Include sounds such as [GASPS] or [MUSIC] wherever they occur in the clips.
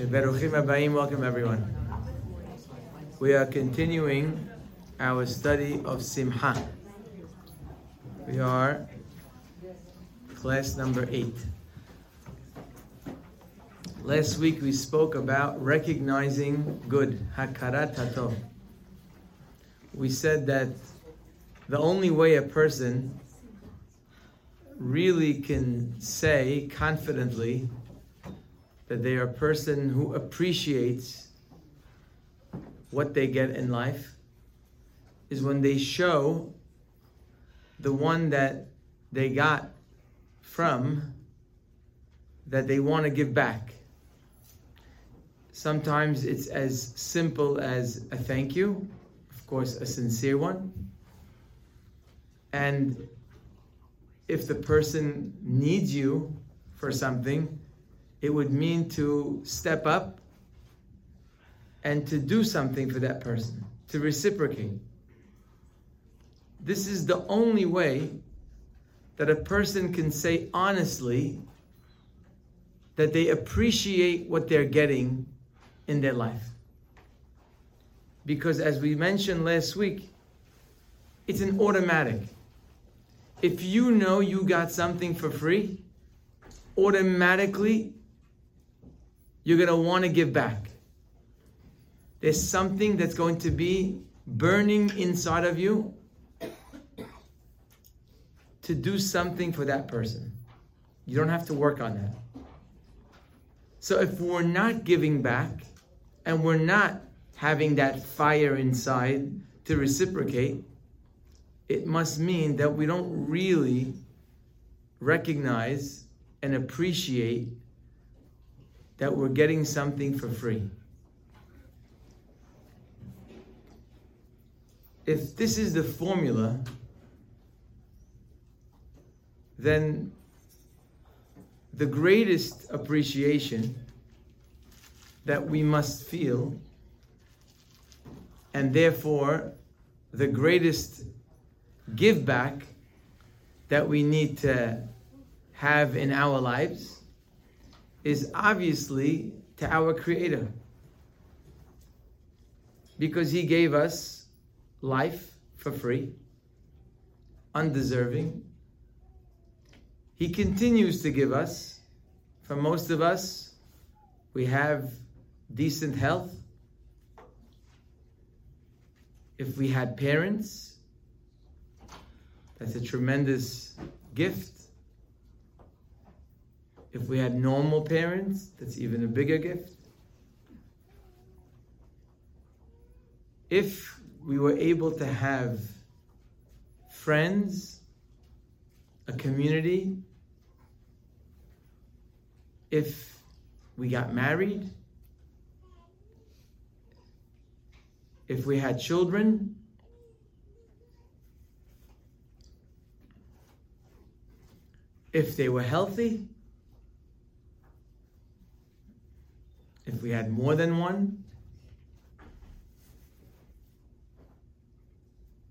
Abayim, welcome everyone. We are continuing our study of Simcha. We are class number eight. Last week we spoke about recognizing good, hakarat hatov. We said that the only way a person really can say confidently that they are a person who appreciates what they get in life is when they show the one that they got from that they want to give back. Sometimes it's as simple as a thank you, of course, a sincere one. And if the person needs you for something, it would mean to step up and to do something for that person, to reciprocate. This is the only way that a person can say honestly that they appreciate what they're getting in their life. Because as we mentioned last week, it's an automatic. If you know you got something for free, automatically you're going to want to give back. There's something that's going to be burning inside of you to do something for that person. You don't have to work on that. So if we're not giving back and we're not having that fire inside to reciprocate, it must mean that we don't really recognize and appreciate that we're getting something for free. If this is the formula, then the greatest appreciation that we must feel, and therefore the greatest give back that we need to have in our lives is obviously to our Creator. Because He gave us life for free, undeserving. He continues to give us. For most of us, we have decent health. If we had parents, that's a tremendous gift. If we had normal parents, that's even a bigger gift. If we were able to have friends, a community, if we got married, if we had children, if they were healthy, if we had more than one,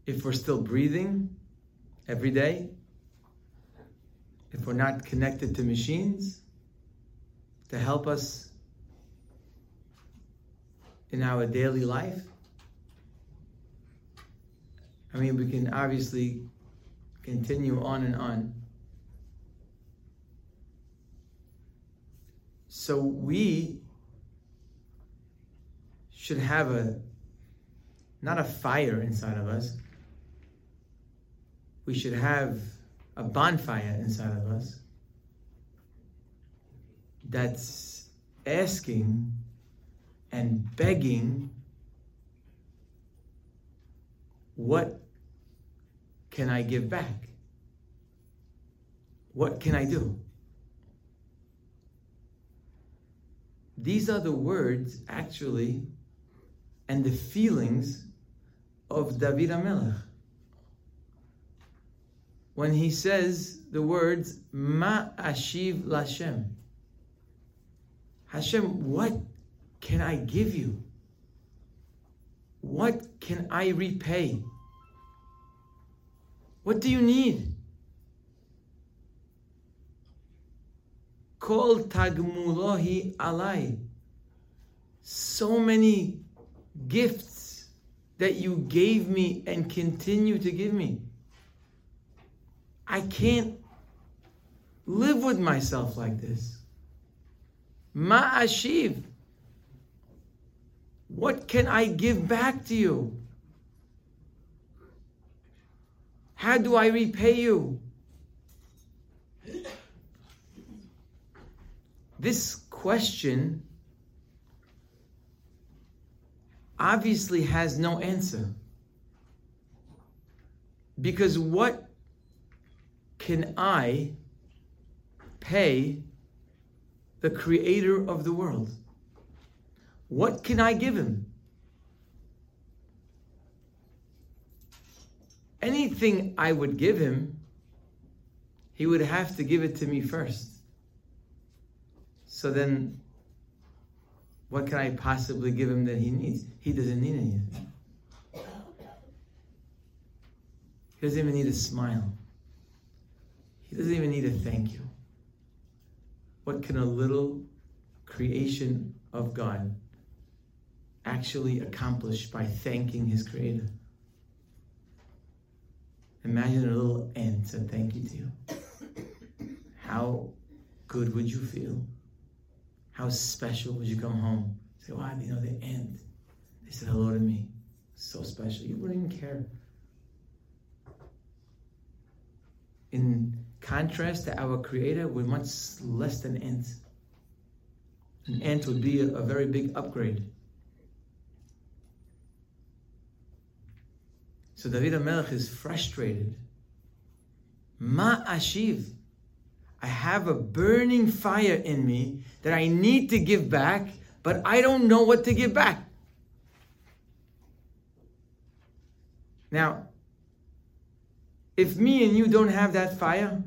if we're still breathing every day, if we're not connected to machines to help us in our daily life. I mean, we can obviously continue on and on. So we should have a not a fire inside of us. We should have a bonfire inside of us that's asking and begging what can I give back? What can I do? These are the words, actually, and the feelings of David HaMelech. When he says the words, Ma Ashiv Lashem. Hashem, what can I give you? What can I repay? What do you need? Kol tagmulohi alai. so many gifts that you gave me and continue to give me. I can't live with myself like this. Ma'ashiv. What can I give back to you? How do I repay you? This question obviously has no answer. Because what can I pay the creator of the world? What can I give him? Anything I would give him, he would have to give it to me first. So then, what can I possibly give him that he needs? He doesn't need anything. He doesn't even need a smile. He doesn't even need a thank you. What can a little creation of God actually accomplish by thanking his creator? Imagine a little ant said thank you to you. How good would you feel? How special would you come home? Say, wow, you know, the ant. They said hello to me. So special. You wouldn't even care. In contrast to our creator, we're much less than ants. An ant would be a, a very big upgrade. So David HaMelech is frustrated. Ma ashiv. I have a burning fire in me that I need to give back, but I don't know what to give back. Now, if me and you don't have that fire,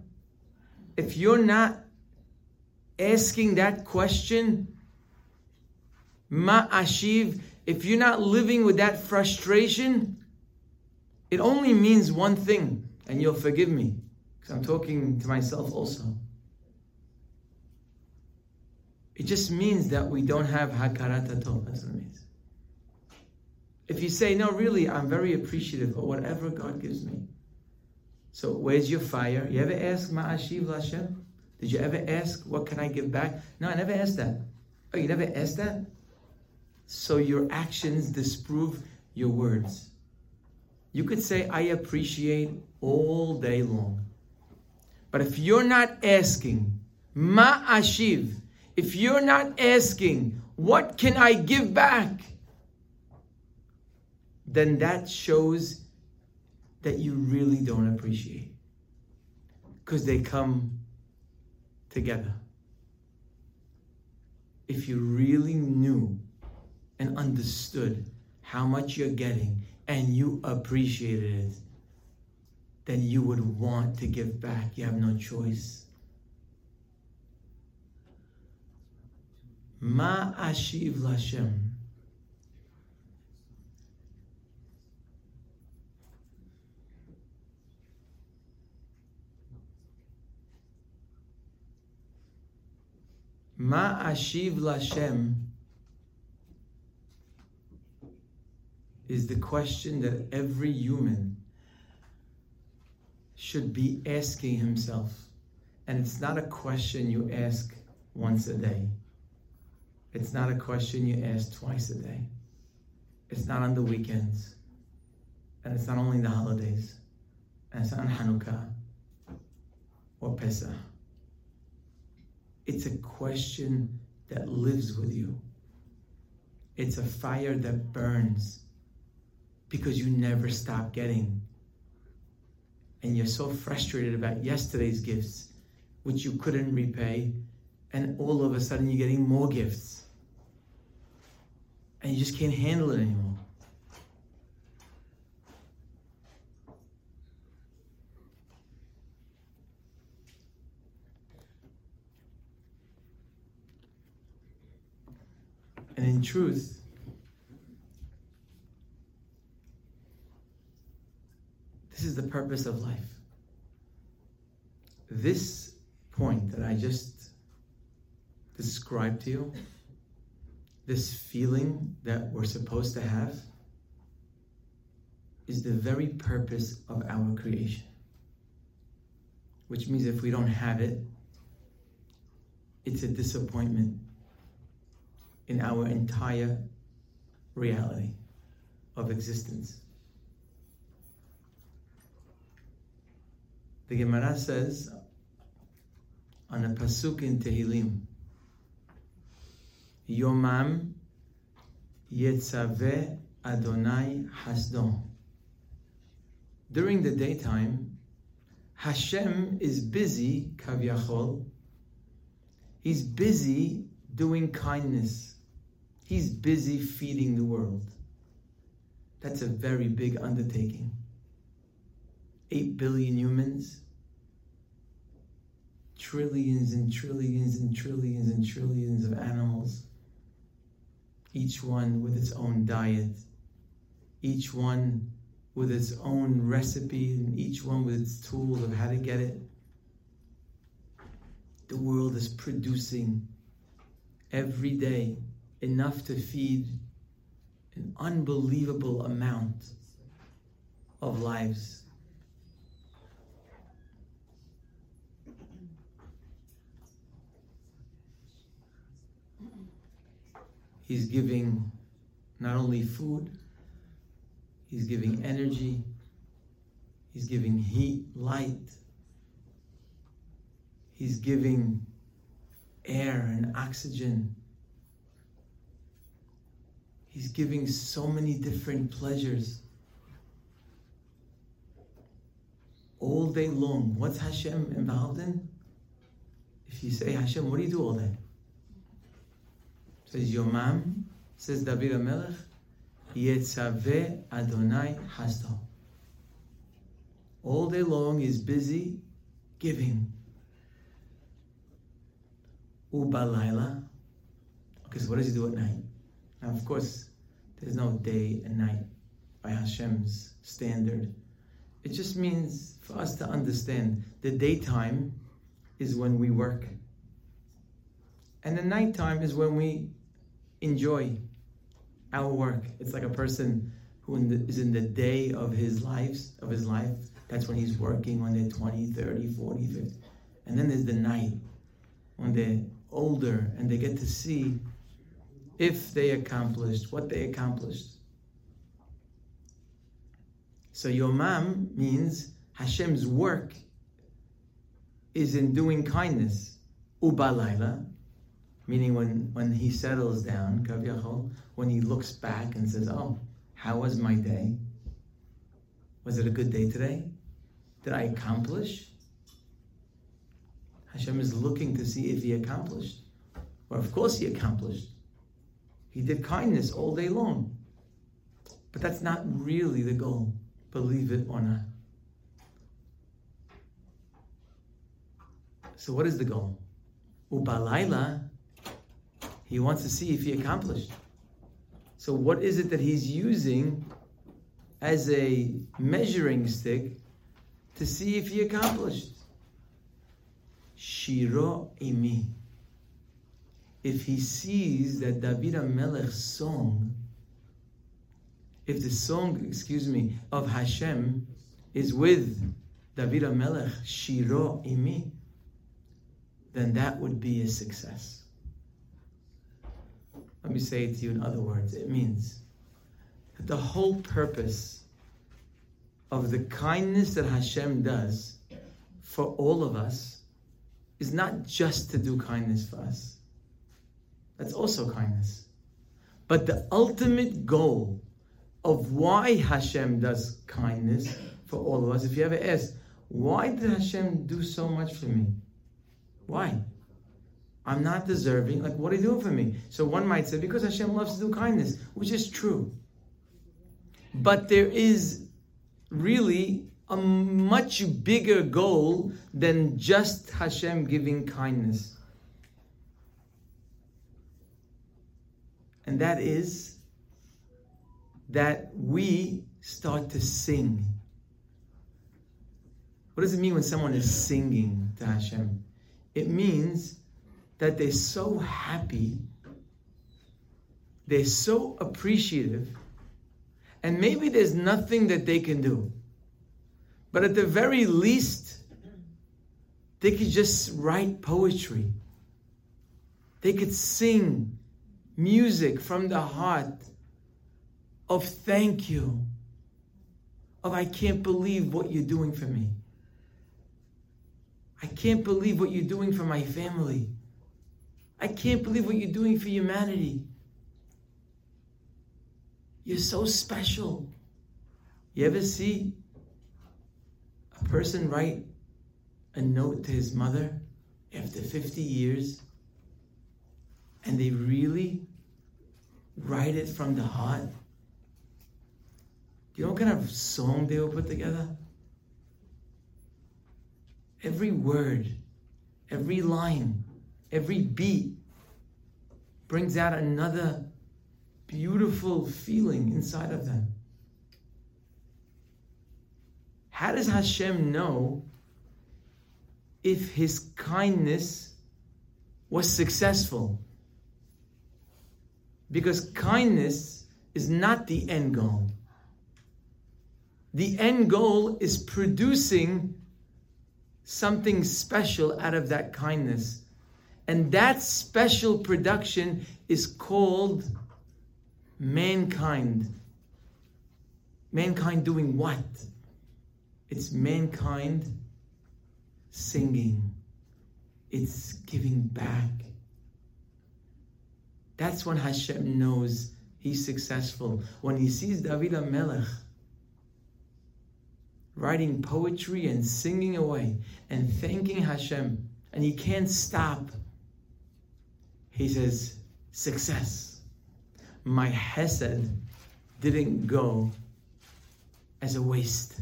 if you're not asking that question, ma ashiv, if you're not living with that frustration, it only means one thing, and you'll forgive me, because I'm talking to myself also. It just means that we don't have hakarat tov. That's it means. If you say, no, really, I'm very appreciative of whatever God gives me. So where's your fire? You ever ask Ma'ashiv Lashem? Did you ever ask, what can I give back? No, I never asked that. Oh, you never asked that? So your actions disprove your words. You could say, I appreciate all day long. But if you're not asking, Ma ashiv, if you're not asking, what can I give back? Then that shows that you really don't appreciate. Because they come together. If you really knew and understood how much you're getting and you appreciated it, then you would want to give back. You have no choice. Ma ashiv lashem. Ma ashiv lashem is the question that every human should be asking himself. And it's not a question you ask once a day. It's not a question you ask twice a day. It's not on the weekends. And it's not only the holidays. And it's not on Hanukkah or Pesach. It's a question that lives with you. It's a fire that burns because you never stop getting. And you're so frustrated about yesterday's gifts, which you couldn't repay, and all of a sudden you're getting more gifts. And you just can't handle it anymore. And in truth, this is the purpose of life. This point that I just described to you this feeling that we're supposed to have is the very purpose of our creation. Which means if we don't have it, it's a disappointment in our entire reality of existence. The Gemara says on a pasuk in Tehillim, Yomam Yetzaveh Adonai Hasdo. During the daytime, Hashem is busy, kavyachol. He's busy doing kindness. He's busy feeding the world. That's a very big undertaking. Eight billion humans, trillions and trillions and trillions and trillions of animals, each one with its own diet, each one with its own recipe, and each one with its tools of how to get it. The world is producing every day enough to feed an unbelievable amount of lives. He's giving not only food, he's giving energy, he's giving heat, light, he's giving air and oxygen. He's giving so many different pleasures. All day long. What's Hashem involved in? If you say, Hashem, what do you do all day? Says Yomam, says David HaMelech, Yetzaveh Adonai Hasdo. All day long is busy giving. Ubalayla. Okay, so what does he do at night? Now, of course, there's no day and night by Hashem's standard. It just means for us to understand the daytime is when we work, and the nighttime is when we enjoy our work. It's like a person who in the, is in the day of his lives of his life. That's when he's working when they're 20, 30, 40, 50. And then there's the night when they're older and they get to see if they accomplished what they accomplished. So Yomam means Hashem's work is in doing kindness. Ubalayla, meaning when, when he settles down, when he looks back and says, Oh, how was my day? Was it a good day today? Did I accomplish? Hashem is looking to see if he accomplished. Well, of course he accomplished. He did kindness all day long. But that's not really the goal, believe it or not. So, what is the goal? Ubalayla, he wants to see if he accomplished. So, what is it that he's using as a measuring stick to see if he accomplished? Shiro imi if he sees that David HaMelech's song, if the song, excuse me, of Hashem is with David HaMelech, Shiro Imi, then that would be a success. Let me say it to you in other words. It means that the whole purpose of the kindness that Hashem does for all of us is not just to do kindness for us that's also kindness. But the ultimate goal of why Hashem does kindness for all of us, if you ever ask, why did Hashem do so much for me? Why? I'm not deserving. Like, what are you doing for me? So one might say, because Hashem loves to do kindness, which is true. But there is really a much bigger goal than just Hashem giving kindness. and that is that we start to sing. What does it mean when someone is singing to Hashem? It means that they're so happy they're so appreciative, and maybe there's nothing that they can do. But at the very least, they could just write poetry. They could sing music from the heart of thank you, of I can't believe what you're doing for me. I can't believe what you're doing for my family. I can't believe what you're doing for humanity. You're so special. You ever see a person write a note to his mother after 50 years and they really write it from the heart? Do you know what kind of song they will put together? Every word, every line, every beat brings out another beautiful feeling inside of them. How does Hashem know if his kindness was successful? Because kindness is not the end goal. The end goal is producing something special out of that kindness. And that special production is called mankind. Mankind doing what? It's mankind singing. It's giving back. That's when Hashem knows he's successful. When he sees David Melech writing poetry and singing away and thanking Hashem, and he can't stop. He says, Success. My Hesed didn't go as a waste.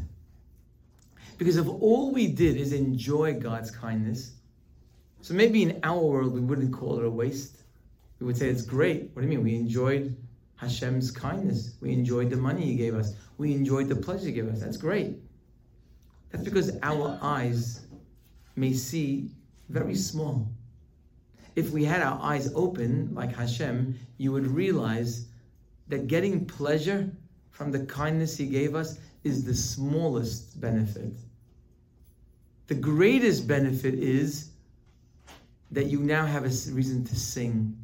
Because if all we did is enjoy God's kindness, so maybe in our world we wouldn't call it a waste. We would say it's great. What do you mean? We enjoyed Hashem's kindness. We enjoyed the money He gave us. We enjoyed the pleasure He gave us. That's great. That's because our eyes may see very small. If we had our eyes open, like Hashem, you would realize that getting pleasure from the kindness He gave us is the smallest benefit. The greatest benefit is that you now have a reason to sing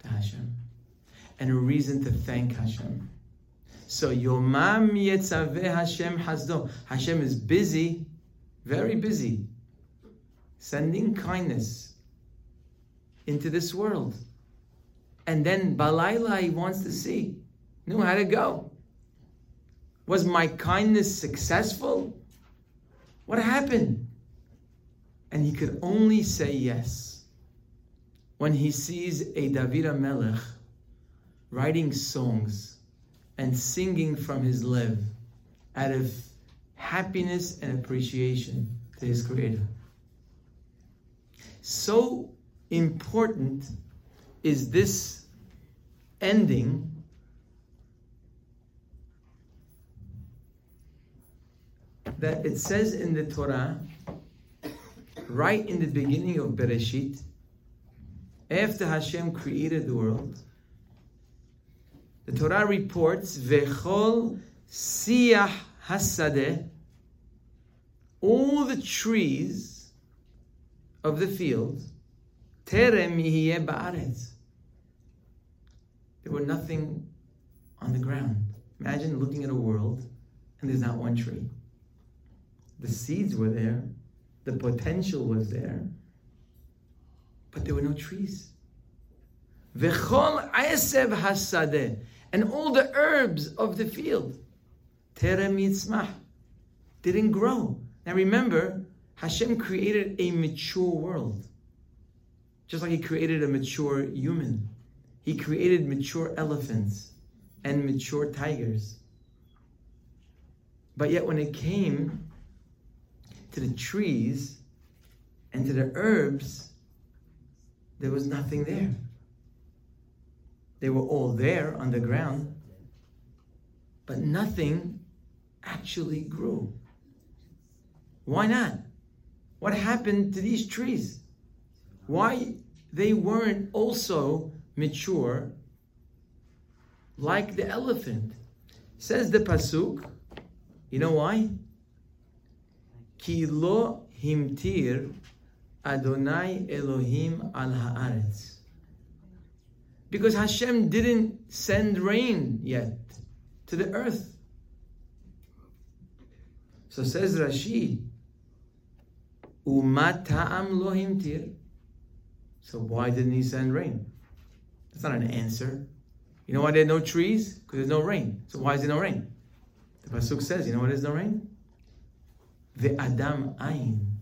to Hashem and a reason to thank Hashem. So Yomam Yetzaveh Hashem Hasdo. Hashem is busy, very busy, sending kindness into this world. And then Balayla he wants to see. Knew how to go. Was my kindness successful? What happened? And he could only say yes when he sees a David Melech writing songs and singing from his lev out of happiness and appreciation to his creator. So important is this ending that it says in the Torah, right in the beginning of Bereshit, after Hashem created the world, the Torah reports, Vechol siyah hasadeh, all the trees of the field, terem ba'aretz. There were nothing on the ground. Imagine looking at a world and there's not one tree. The seeds were there, the potential was there, but there were no trees. And all the herbs of the field. Didn't grow. Now remember, Hashem created a mature world. Just like He created a mature human. He created mature elephants and mature tigers. But yet, when it came to the trees and to the herbs, there was nothing there. They were all there on the ground, but nothing actually grew. Why not? What happened to these trees? Why they weren't also mature like the elephant. Says the pasuk. You know why? Ki lo himtir Adonai Elohim al haaretz. Because Hashem didn't send rain yet to the earth. So says Rashi, Umat ta'am lo himtir. So why didn't he send rain? That's not an answer. You know why there are no trees? Because there's no rain. So why is there no rain? The Pasuk says, you know why there's no rain? The Adam Ain.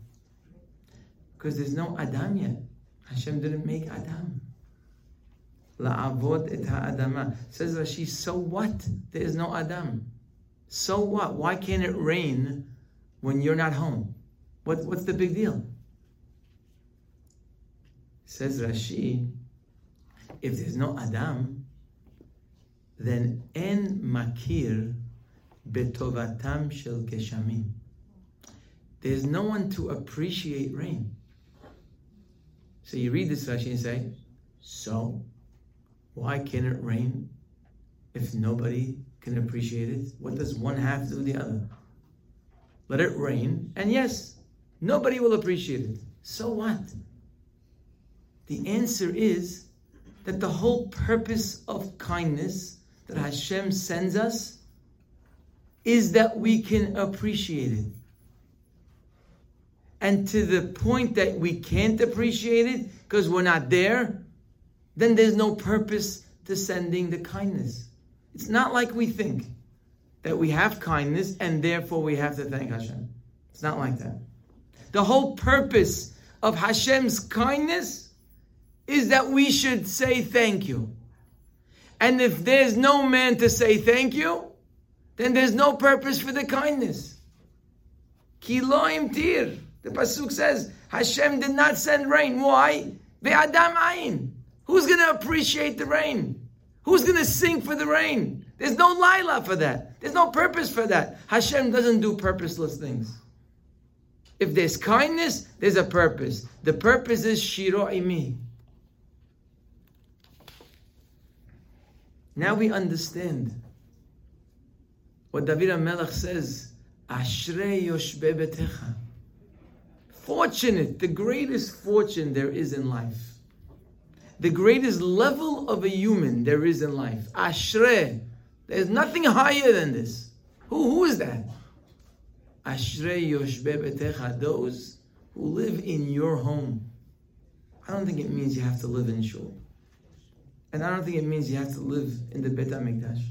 Because there's no Adam yet. Hashem didn't make Adam. La'avod et ha'adama. Says Rashi, so what? There is no Adam. So what? Why can't it rain when you're not home? What, what's the big deal? Says Rashi, if there's no Adam, then en makir betovatam shel geshamim. There's no one to appreciate rain. So you read this Rashi and say, so why can't it rain if nobody can appreciate it? What does one have to do the other? Let it rain, and yes, nobody will appreciate it. So what? The answer is that the whole purpose of kindness that Hashem sends us is that we can appreciate it. And to the point that we can't appreciate it because we're not there, then there's no purpose to sending the kindness. It's not like we think that we have kindness and therefore we have to thank Hashem. It's not like that. The whole purpose of Hashem's kindness is that we should say thank you. And if there's no man to say thank you, then there's no purpose for the kindness. Ki lo himtir. The pasuk says Hashem did not send rain. Why? Ve'adam ayin. Who's going to appreciate the rain? Who's going to sing for the rain? There's no lila for that. There's no purpose for that. Hashem doesn't do purposeless things. If there's kindness, there's a purpose. The purpose is shiro imi. Now we understand what David HaMelech says, Ashrei yoshbe betecha. Fortunate, the greatest fortune there is in life. The greatest level of a human there is in life. Ashrei. There's nothing higher than this. Who, who is that? Ashrei yoshbe betecha. Those who live in your home. I don't think it means you have to live in shul. And I don't think it means you have to live in the Bet HaMikdash.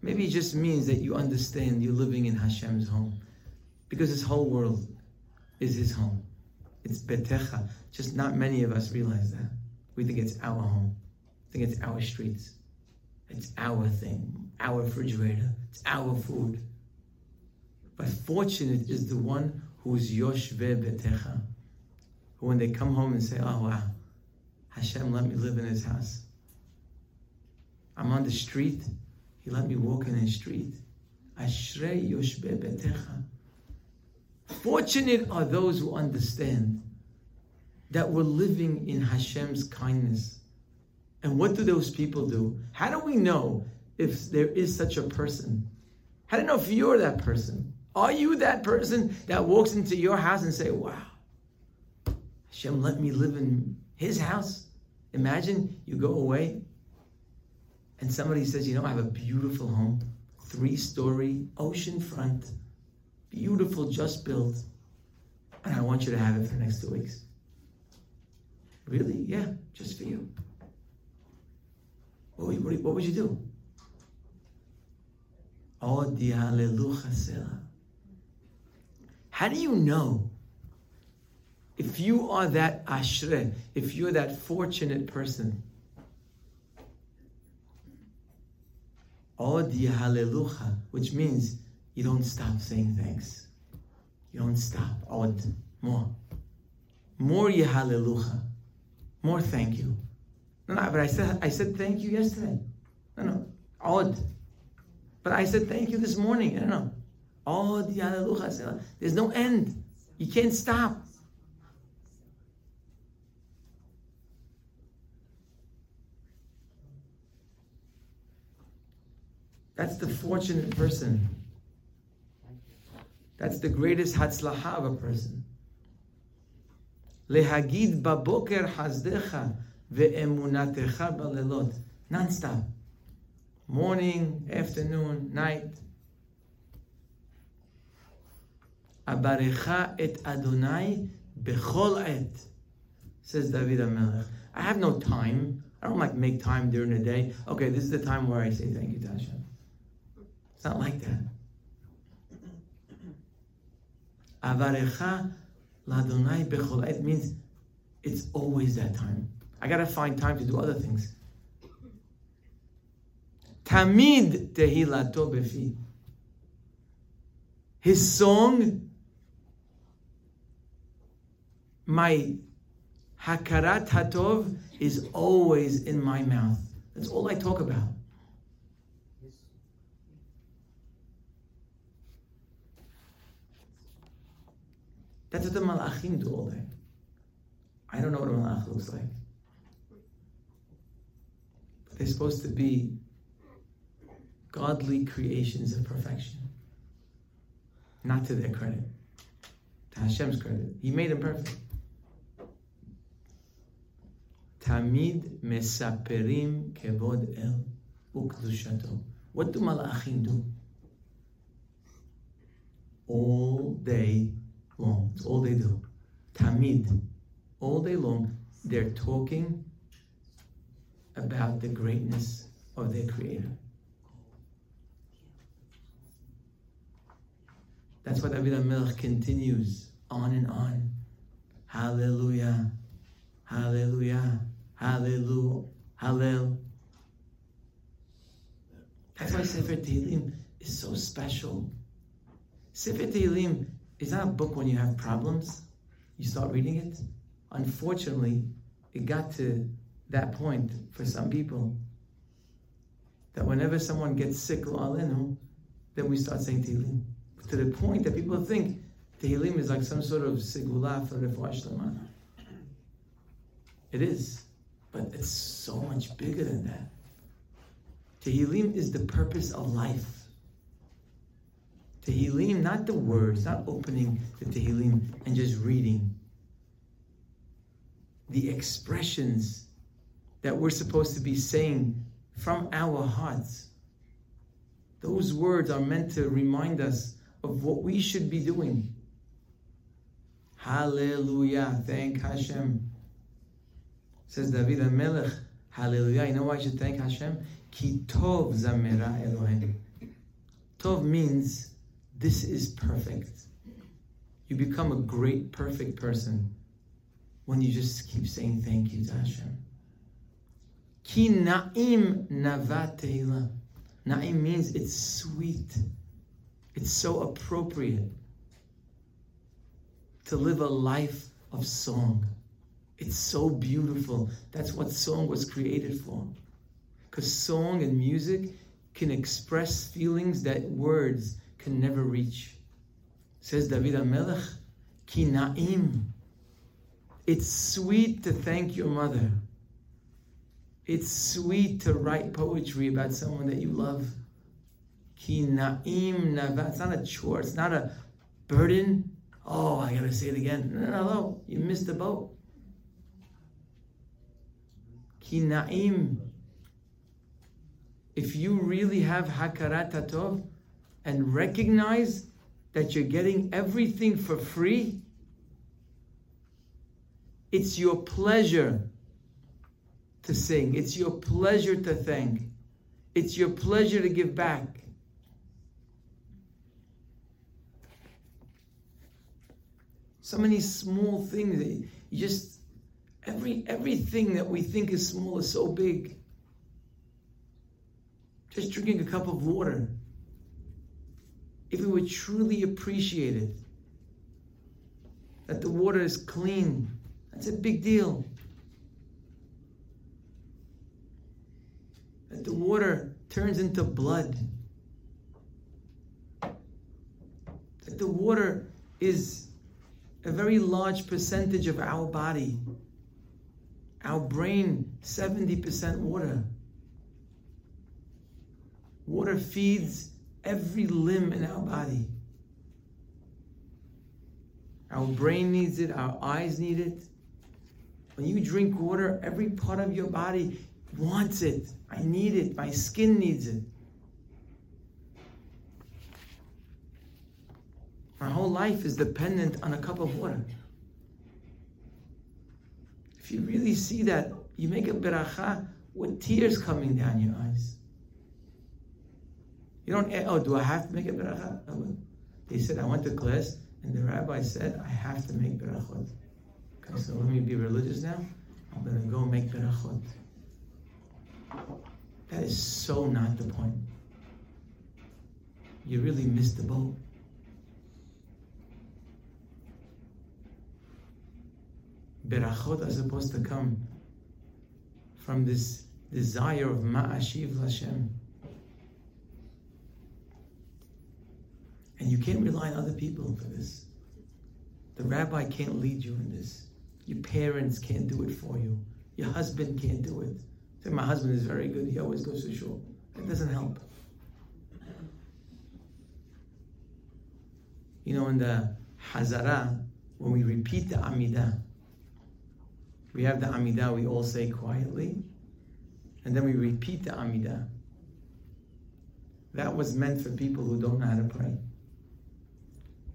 Maybe it just means that you understand you're living in Hashem's home. Because this whole world is his home. It's Betecha. Just not many of us realize that. We think it's our home. We think it's our streets. It's our thing, our refrigerator. It's our food. But fortunate is the one who is Yoshve Betecha. Who when they come home and say, oh wow, Hashem let me live in his house. I'm on the street. He let me walk in his street. Ashrei betecha. Fortunate are those who understand that we're living in Hashem's kindness. And what do those people do? How do we know if there is such a person? How do you know if you're that person? Are you that person that walks into your house and say, wow, Hashem let me live in his house? Imagine you go away and somebody says, You know, I have a beautiful home, three story, ocean front, beautiful, just built, and I want you to have it for the next two weeks. Really? Yeah, just for you. What would, what would you do? Oh, How do you know if you are that ashre, if you're that fortunate person, which means you don't stop saying thanks. You don't stop. Od, more. More hallelujah. More thank you. No, no, but I said I said thank you yesterday. No, no. Od. But I said thank you this morning. No, no. Od hallelujah. There's no end. You can't stop. That's the fortunate person. That's the greatest hatzlacha of a person. Lehagid baboker hazdecha ve'emunatecha balelot. Non-stop. Morning, afternoon, night. Abarecha et Adonai bechol et. Says David HaMelech. I have no time. I don't like make time during the day. Okay, this is the time where I say thank you to Hashem. It's not like that. Avarecha means it's always that time. I gotta find time to do other things. Tamid tehilato befi. His song, my hakarat hatov, is always in my mouth. That's all I talk about. That's what the malachim do all day. I don't know what a malach looks like. But they're supposed to be godly creations of perfection. Not to their credit, to Hashem's credit. He made them perfect. Tamid mesaperim kevod el ukdushato. What do malachim do? All day long. It's all they do. Tamid. All day long, they're talking about the greatness of their Creator. That's why David HaMelech continues on and on. Hallelujah, Hallelujah, Hallelujah, Hallel. That's why Sefer Tehillim is so special. Sefer Tehillim is that a book when you have problems. You start reading it. Unfortunately, it got to that point for some people that whenever someone gets sick, then we start saying Tehillim to the point that people think Tehillim is like some sort of sigula for refuah. It is, but it's so much bigger than that. Tehillim is the purpose of life. Tehillim, not the words, not opening the Tehillim and just reading. The expressions that we're supposed to be saying from our hearts. Those words are meant to remind us of what we should be doing. Hallelujah. Thank Hashem. Says David HaMelech. Hallelujah. You know why I should thank Hashem? Ki tov zamera Elohim. Tov means this is perfect. You become a great, perfect person when you just keep saying thank you to Hashem. Ki na'im navat Na'im means it's sweet. It's so appropriate to live a life of song. It's so beautiful. That's what song was created for. Because song and music can express feelings that words can never reach. Says David HaMelech, Ki na'im. It's sweet to thank your mother. It's sweet to write poetry about someone that you love. Ki na'im. It's not a chore. It's not a burden. Oh, I gotta say it again. No, no, no. You missed the boat. Ki na'im. If you really have hakarat tov and recognize that you're getting everything for free, it's your pleasure to sing. It's your pleasure to thank. It's your pleasure to give back. So many small things. You just every everything that we think is small is so big. Just drinking a cup of water. If we would truly appreciate it, that the water is clean, that's a big deal. That the water turns into blood. That the water is a very large percentage of our body. Our brain, 70% water. Water feeds every limb in our body. Our brain needs it, our eyes need it. When you drink water, every part of your body wants it. I need it. My skin needs it. My whole life is dependent on a cup of water. If you really see that, you make a beracha with tears coming down your eyes. You don't, eh, oh, do I have to make a beracha? They said, I went to class and the rabbi said, I have to make berachot. Okay, so let me be religious now. I'm going to go make berachot. That is so not the point. You really missed the boat. Berachot are supposed to come from this desire of Ma'ashiv Hashem. And you can't rely on other people for this. The rabbi can't lead you in this. Your parents can't do it for you. Your husband can't do it. Say, my husband is very good. He always goes to shul. That doesn't help. You know, in the Hazara, when we repeat the Amidah, we have the Amidah we all say quietly, and then we repeat the Amidah. That was meant for people who don't know how to pray.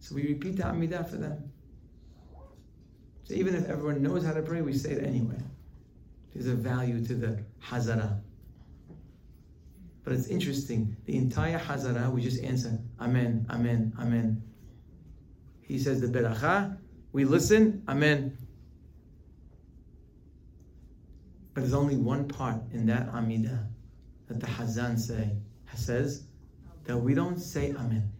So we repeat the Amidah for them. So even if everyone knows how to pray, we say it anyway. There's a value to the Hazara. But it's interesting. The entire Hazara, we just answer Amen, Amen, Amen. He says the Beracha, we listen, Amen. But there's only one part in that Amidah that the Hazan say, says that we don't say Amen.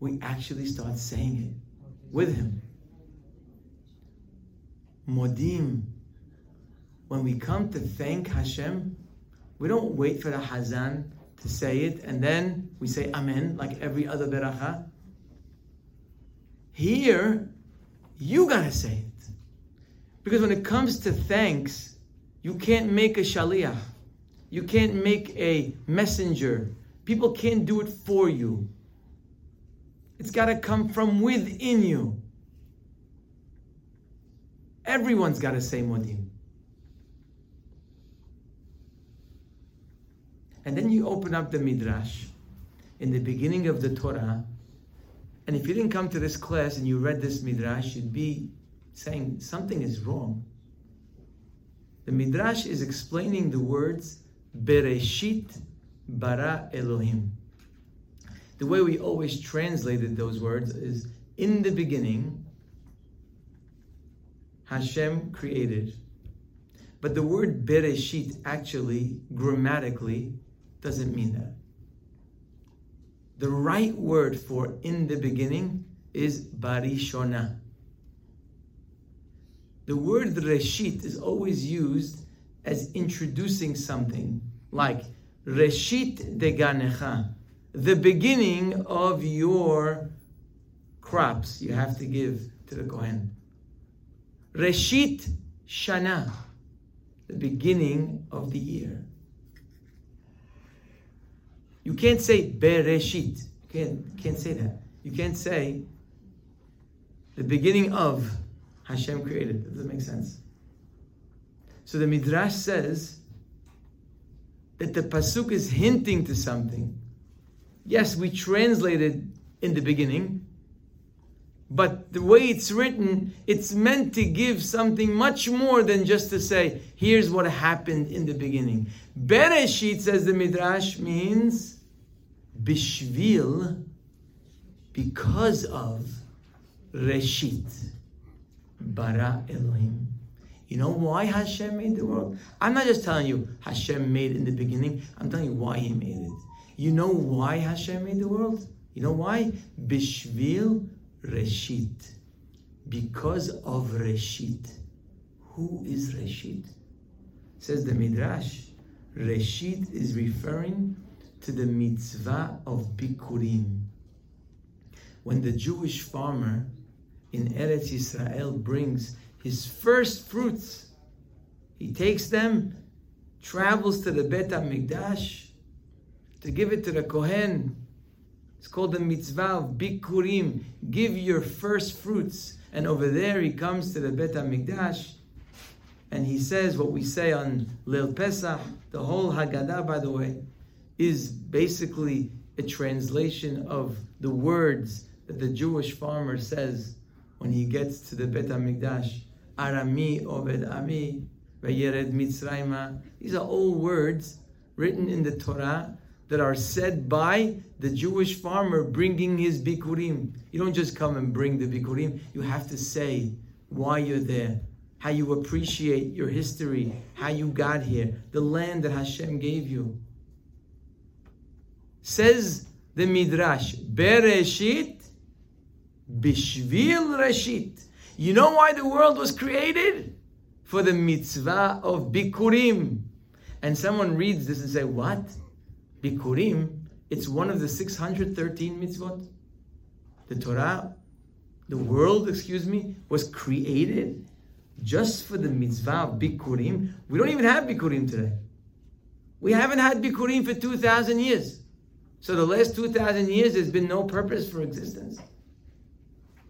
We actually start saying it with him. Modim. When we come to thank Hashem, we don't wait for the Hazan to say it and then we say Amen like every other beracha. Here, you gotta say it. Because when it comes to thanks, you can't make a shaliach. You can't make a messenger. People can't do it for you. It's got to come from within you. Everyone's got to say modim. And then you open up the midrash in the beginning of the Torah. And if you didn't come to this class and you read this midrash, you'd be saying something is wrong. The Midrash is explaining the words Bereshit bara Elohim. The way we always translated those words is in the beginning, Hashem created. But the word Bereshit actually, grammatically, doesn't mean that. The right word for in the beginning is Barishona. The word reshit is always used as introducing something, like reshit deganecha, the beginning of your crops you have to give to the Kohen. Reshit shana, the beginning of the year. You can't say bereshit. You can't, can't say that. You can't say the beginning of Hashem created. That make sense? So the Midrash says that the Pasuk is hinting to something. Yes, we translated in the beginning, but the way it's written, it's meant to give something much more than just to say, here's what happened in the beginning. Bereshit, says the Midrash, means bishvil, because of Reshit bara Elohim. You know why Hashem made the world? I'm not just telling you Hashem made in the beginning. I'm telling you why He made it. You know why Hashem made the world? You know why? Bishvil Reshit. Because of Reshit. Who is Reshit? Says the Midrash. Reshit is referring to the mitzvah of Bikurim. When the Jewish farmer in Eretz Israel brings his first fruits. He takes them, travels to the Bet HaMikdash, to give it to the Kohen. It's called the mitzvah of bikurim. Give your first fruits. And over there he comes to the Bet HaMikdash and he says what we say on Leil Pesach, the whole Haggadah, by the way, is basically a translation of the words that the Jewish farmer says when he gets to the Bet HaMikdash. Arami Oved Avi, Vayered Mitzrayma. These are all words written in the Torah that are said by the Jewish farmer bringing his bikurim. You don't just come and bring the bikurim, you have to say why you're there, how you appreciate your history, how you got here, the land that Hashem gave you. Says the Midrash, Bereshit Bishvil Reshit. You know why the world was created? For the mitzvah of Bikurim. And someone reads this and say, what? Bikurim, it's one of the 613 mitzvot. The Torah, the world, excuse me, was created just for the mitzvah of Bikurim. We don't even have Bikurim today. We haven't had Bikurim for 2,000 years. So the last 2,000 years, there's been no purpose for existence.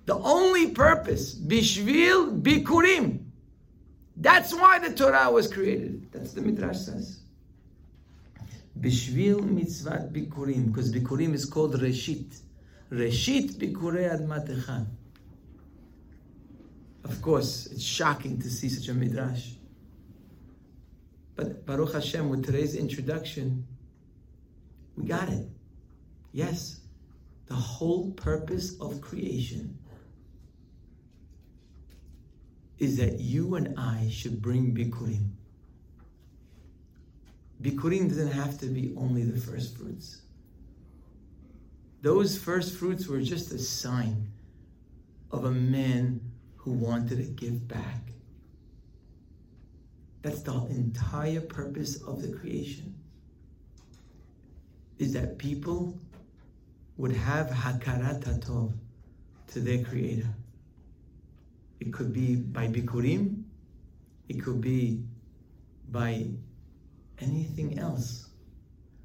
The only purpose, Bishvil Bikurim. That's why the Torah was created. That's the Midrash says. Bishvil mitzvat bikurim, because bikurim is called reshit. Reshit bikurei admatecha. Of course, it's shocking to see such a midrash. But Baruch Hashem, with today's introduction, we got it. Yes, the whole purpose of creation is that you and I should bring bikurim. Bikurim doesn't have to be only the first fruits. Those first fruits were just a sign of a man who wanted to give back. That's the entire purpose of the creation. Is that people would have hakarat tov to their creator. It could be by bikurim, it could be by anything else.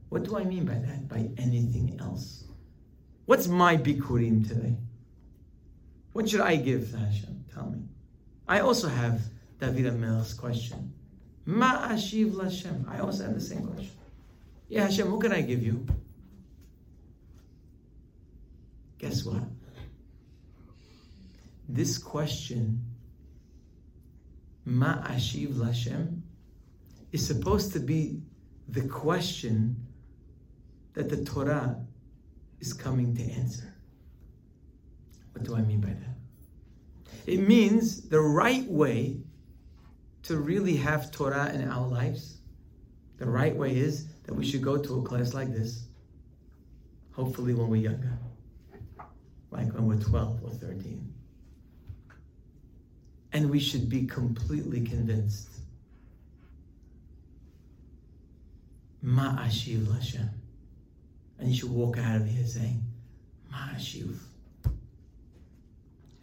What do I mean by that? By anything else. What's my bikurim today? What should I give to Hashem? Tell me. I also have David Amel's question. Ma ashiv Lashem. I also have the same question. Yeah, Hashem, what can I give you? Guess what? This question, Ma ashiv Lashem, is supposed to be the question that the Torah is coming to answer. What do I mean by that? It means the right way to really have Torah in our lives. The right way is that we should go to a class like this, hopefully when we're younger, like when we're 12 or 13. And we should be completely convinced Ma'ashiv Hashem. And you should walk out of here saying, Ma'ashiv.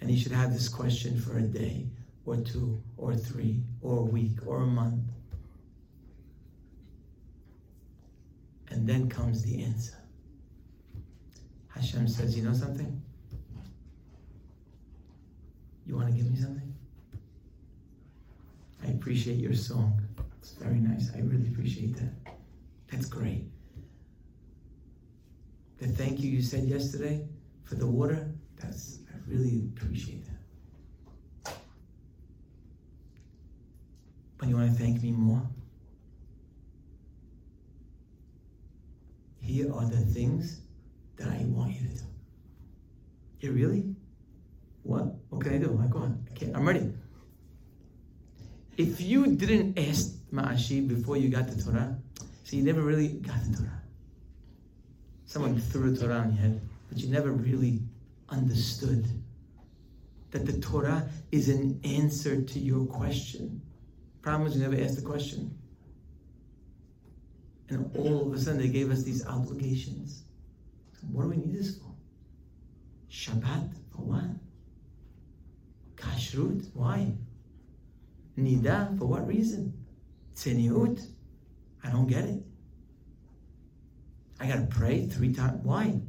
And you should have this question for a day or two or three or a week or a month. And then comes the answer. Hashem says, You know something? You want to give me something? I appreciate your song. It's very nice. I really appreciate that. That's great. The thank you you said yesterday for the water, that's I really appreciate that. But you want to thank me more? Here are the things that I want you to do. Yeah, really? What? What can I do? I go on. Can't. I'm ready. If you didn't ask Ma'ashi before you got the Torah, so you never really got the Torah. Someone threw a Torah on your head, but you never really understood that the Torah is an answer to your question. Problem is, you never asked the question. And all of a sudden, they gave us these obligations. So what do we need this for? Shabbat? For what? Kashrut? Why? Nida? For what reason? Tzeniut? I don't get it. I gotta pray three times. Why?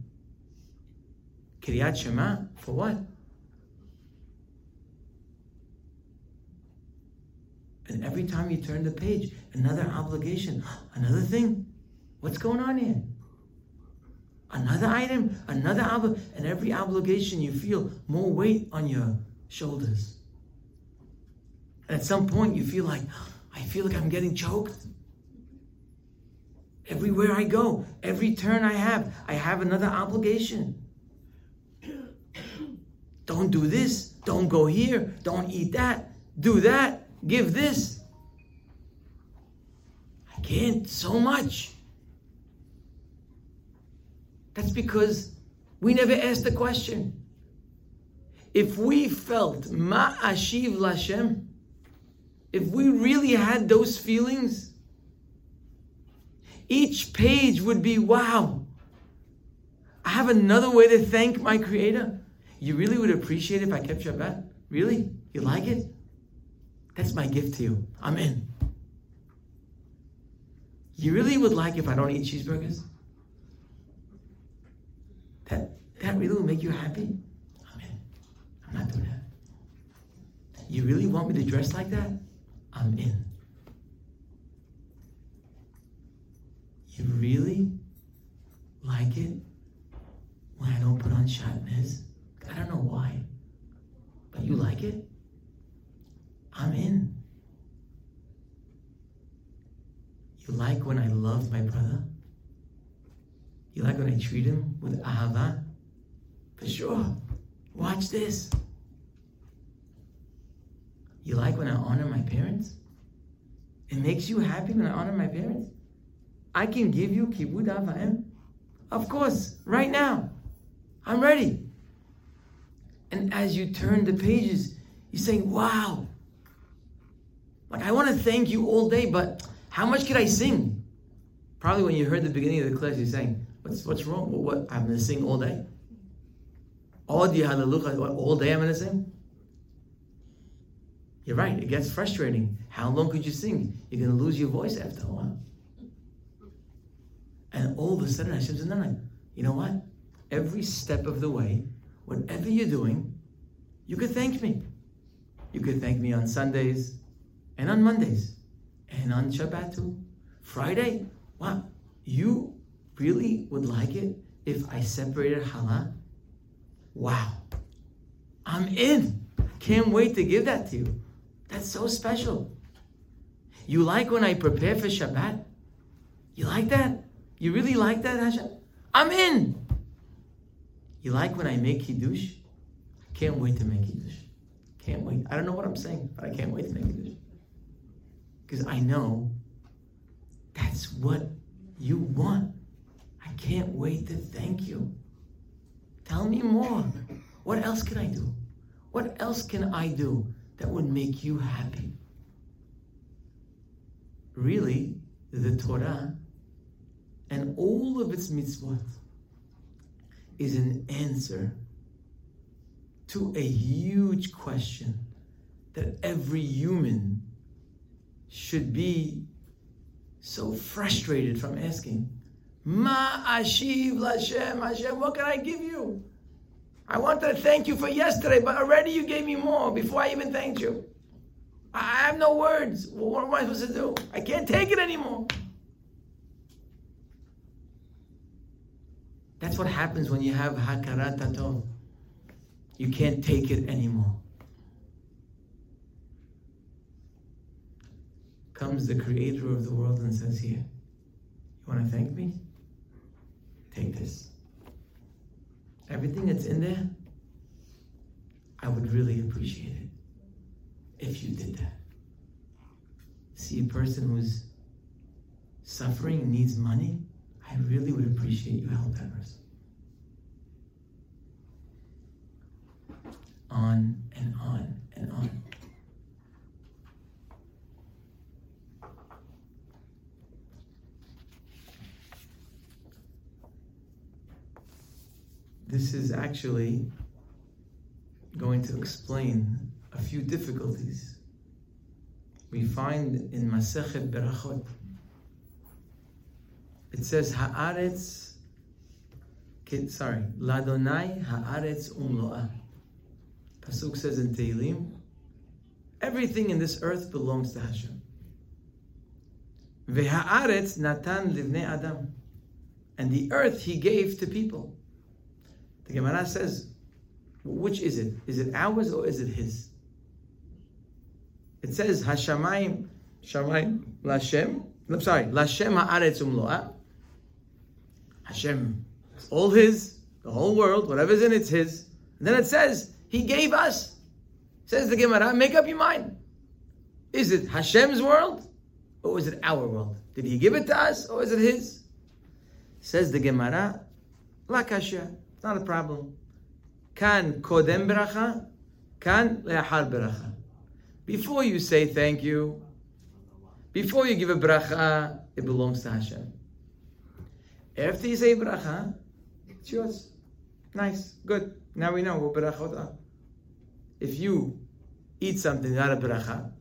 Keriat Shema for what? And every time you turn the page, another obligation, [GASPS] another thing. What's going on here? Another item, another obligation, and every obligation you feel more weight on your shoulders. And at some point you feel like, [GASPS] I feel like I'm getting choked. Everywhere I go, every turn I have, I have another obligation. [CLEARS THROAT] Don't do this, don't go here, don't eat that, do that, give this. I can't so much. That's because we never asked the question. If we felt ma ashiv lashem, if we really had those feelings, each page would be wow. I have another way to thank my creator. You really would appreciate if I kept Shabbat? Really? You like it? That's my gift to you. I'm in. You really would like if I don't eat cheeseburgers? That that really will make you happy? I'm in. I'm not doing that. You really want me to dress like that? I'm in. You really like it when I don't put on shatnez? I don't know why, but you like it? I'm in. You like when I love my brother? You like when I treat him with ahava? For sure. Watch this. You like when I honor my parents? It makes you happy when I honor my parents? I can give you kibud avaim? Of course, right now. I'm ready. And as you turn the pages, you're saying, wow. Like, I want to thank you all day, but how much could I sing? Probably when you heard the beginning of the class, you're saying, what's, what's wrong? What, what I'm going to sing all day? All day, hallelujah, all day I'm going to sing? You're right, it gets frustrating. How long could you sing? You're going to lose your voice after a while. And all of a sudden, Hashem says, no, no, you know what? Every step of the way, whatever you're doing, you could thank me. You could thank me on Sundays and on Mondays and on Shabbat too. Friday, wow, you really would like it if I separated hallah? Wow, I'm in. Can't wait to give that to you. That's so special. You like when I prepare for Shabbat? You like that? You really like that, Hashem? I'm in. You like when I make Kiddush? I Can't wait to make Kiddush. Can't wait. I don't know what I'm saying, but I can't wait to make Kiddush. Because I know that's what you want. I can't wait to thank you. Tell me more. What else can I do? What else can I do that would make you happy? Really, the Torah and all of its mitzvot is an answer to a huge question that every human should be so frustrated from asking. Ma ashiv Lashem Hashem, what can I give you? I wanted to thank you for yesterday, but already you gave me more before I even thanked you. I have no words. What am I supposed to do? I can't take it anymore. That's what happens when you have hakarat hatov. You can't take it anymore. Comes the creator of the world and says, Here, you want to thank me? Take this. Everything that's in there, I would really appreciate it if you did that. See a person who's suffering needs money, I really would appreciate you help person. On and on and on. This is actually going to explain a few difficulties we find in Masechet Berachot It says haaretz. Sorry, ladonai haaretz umloa. Pasuk says in Tehillim, everything in this earth belongs to Hashem. Vehaaretz natan livnei adam, and the earth he gave to people. The Gemara says, which is it? Is it ours or is it his? It says Hashamayim, Shamayim, Lashem. I'm sorry, Lashem haaretz umloa. Hashem, all his, the whole world, whatever's in it's his. And then it says he gave us. Says the Gemara, make up your mind. Is it Hashem's world or is it our world? Did he give it to us or is it his? Says the Gemara, La kasha, it's not a problem. Kan kodem bracha, kan le'achar bracha. Before you say thank you, before you give a bracha, it belongs to Hashem. After you say bracha, it's yours. Nice, good. Now we know what brachot are. If you eat something not a bracha,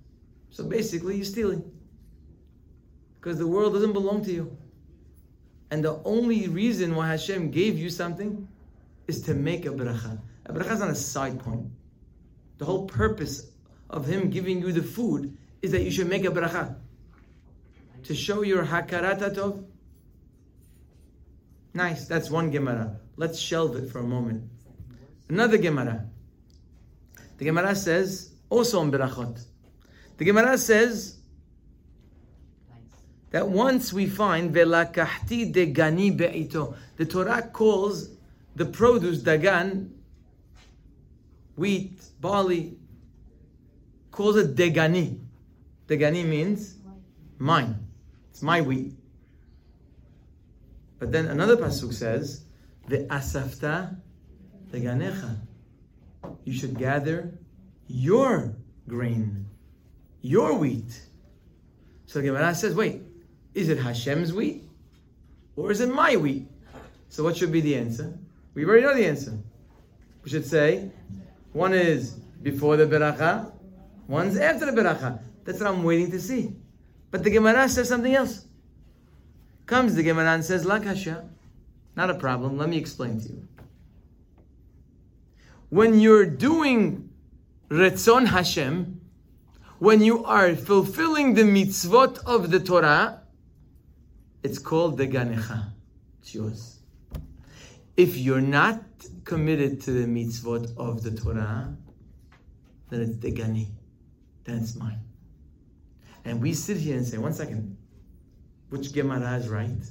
so basically you're stealing. Because the world doesn't belong to you. And the only reason why Hashem gave you something is to make a bracha. A bracha is not a side point. The whole purpose of Him giving you the food is that you should make a bracha. To show your hakarat tov. Nice, that's one Gemara. Let's shelve it for a moment. Another Gemara. The Gemara says, also on Berachot. The Gemara says that once we find velakahti degani be'ito, the Torah calls the produce dagan, wheat, barley, calls it degani. Degani means mine. It's my wheat. But then another pasuk says, the asafta deganecha. You should gather your grain, your wheat. So the Gemara says, wait, is it Hashem's wheat or is it my wheat? So what should be the answer? We already know the answer. We should say, one is before the beracha, one's after the beracha. That's what I'm waiting to see. But the Gemara says something else. Comes the Gemara and says, Lakasha, not a problem. Let me explain to you. When you're doing Retzon Hashem, when you are fulfilling the mitzvot of the Torah, it's called deganecha. It's yours. If you're not committed to the mitzvot of the Torah, then it's degani. Then it's mine. And we sit here and say, one second, which Gemara is right?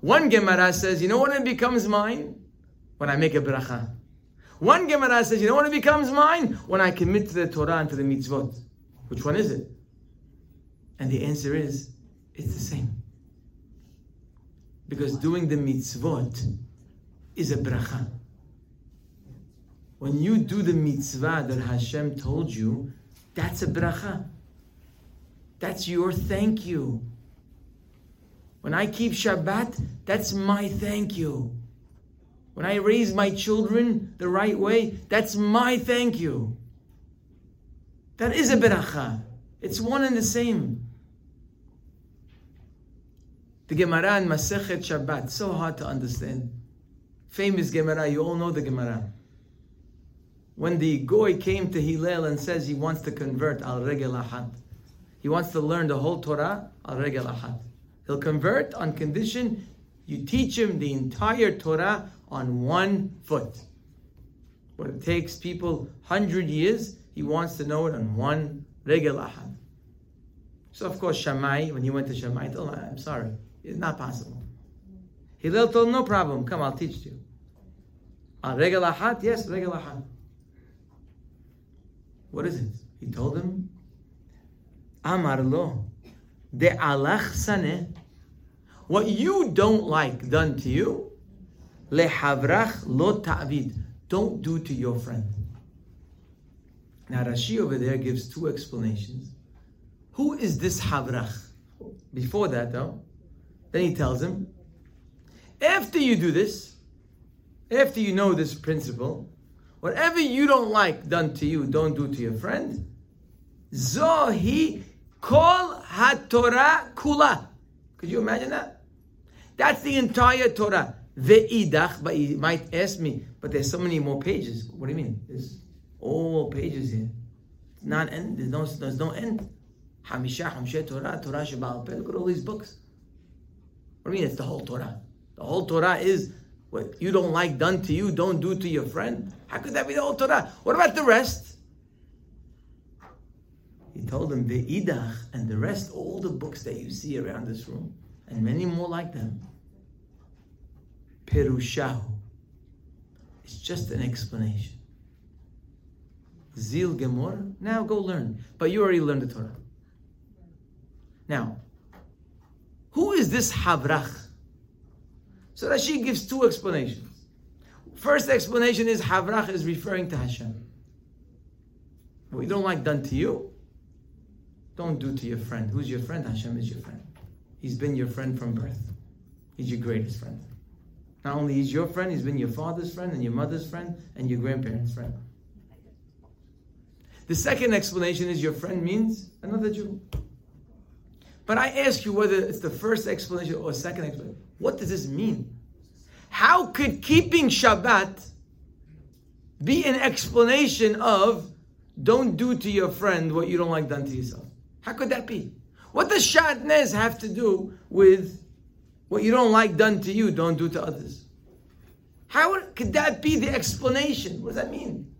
One Gemara says, you know when it becomes mine? When I make a bracha. One Gemara says, you know when it becomes mine? When I commit to the Torah and to the mitzvot. Which one is it? And the answer is, it's the same. Because doing the mitzvot is a bracha. When you do the mitzvah that Hashem told you, that's a bracha. That's your thank you. When I keep Shabbat, that's my thank you. When I raise my children the right way, that's my thank you. That is a beracha. It's one and the same. The Gemara in Masechet Shabbat, so hard to understand. Famous Gemara, you all know the Gemara. When the Goy came to Hillel and says he wants to convert al regel ahad, he wants to learn the whole Torah al regel ahad. He'll convert on condition you teach him the entire Torah on one foot. What it takes people hundred years, he wants to know it on one regel ahad. So of course Shammai, when he went to Shammai, told him, I'm sorry, it's not possible. Hillel told him, no problem, come, I'll teach you. On regel ahad, yes, regel ahad. What is it? He told him, Amar lo, de alach saneh, what you don't like done to you, lehavrach lo ta'vid, don't do to your friend. Now Rashi over there gives two explanations. Who is this havrach? Before that though, then he tells him, after you do this, after you know this principle, whatever you don't like done to you, don't do to your friend. Zohi kol haTorah kula. Could you imagine that? That's the entire Torah. Ve'idach, but you might ask me, but there's so many more pages. What do you mean? There's all pages here. It's not end. There's no, there's no end. Hamisha, Hamshe Torah, Torah Shabbat Look at all these books. What do you mean? It's the whole Torah. The whole Torah is what you don't like done to you, don't do to your friend. How could that be the whole Torah? What about the rest? He told them the Idach and the rest, all the books that you see around this room, and many more like them. Perushahu. It's just an explanation. Zil Gemor. Now go learn. But you already learned the Torah. Now, who is this Havrach? So Rashi gives two explanations. First explanation is Havrach is referring to Hashem. You don't like done to you, don't do to your friend. Who's your friend? Hashem is your friend. He's been your friend from birth. He's your greatest friend. Not only he's your friend, he's been your father's friend and your mother's friend and your grandparents' friend. The second explanation is your friend means another Jew. But I ask you whether it's the first explanation or second explanation. What does this mean? How could keeping Shabbat be an explanation of don't do to your friend what you don't like done to yourself? How could that be? What does Shatnez have to do with what you don't like done to you, don't do to others? How could that be the explanation? What does that mean?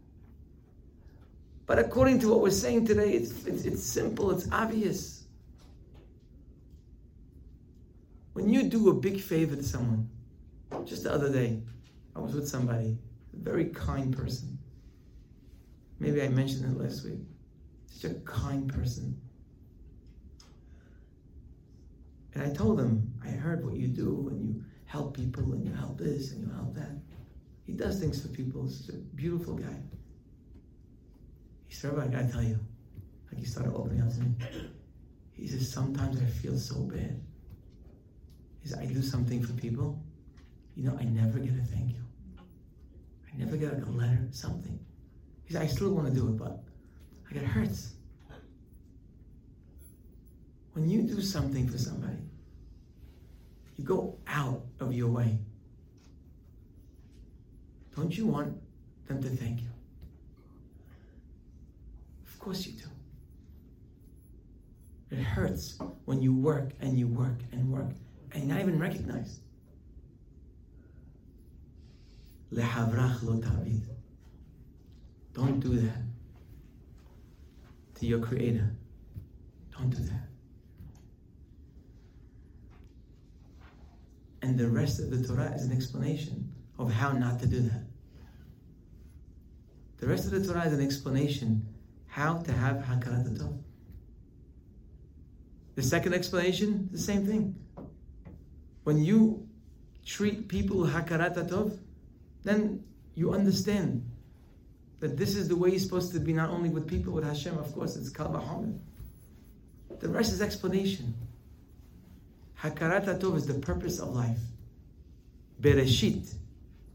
But according to what we're saying today, it's, it's, it's simple, it's obvious. When you do a big favor to someone, just the other day, I was with somebody, a very kind person. Maybe I mentioned it last week. Such a kind person. And I told him, heard what you do and you help people and you help this and you help that. He does things for people. He's a beautiful guy. He said, I gotta tell you. Like he started opening up to me. He says, sometimes I feel so bad. He says, I do something for people. You know, I never get a thank you. I never get like a letter, something. He says, I still want to do it, but like it hurts. When you do something for somebody, you go out of your way. Don't you want them to thank you? Of course you do. It hurts when you work and you work and work and not even recognized. Don't do that to your creator. Don't do that. And the rest of the Torah is an explanation of how not to do that. The rest of the Torah is an explanation how to have Hakarat Tov. The second explanation, the same thing. When you treat people Hakarat Tov, then you understand that this is the way you're supposed to be not only with people, with Hashem, of course, it's Kal The rest is explanation. Hakarat Tov is the purpose of life. Bereshit,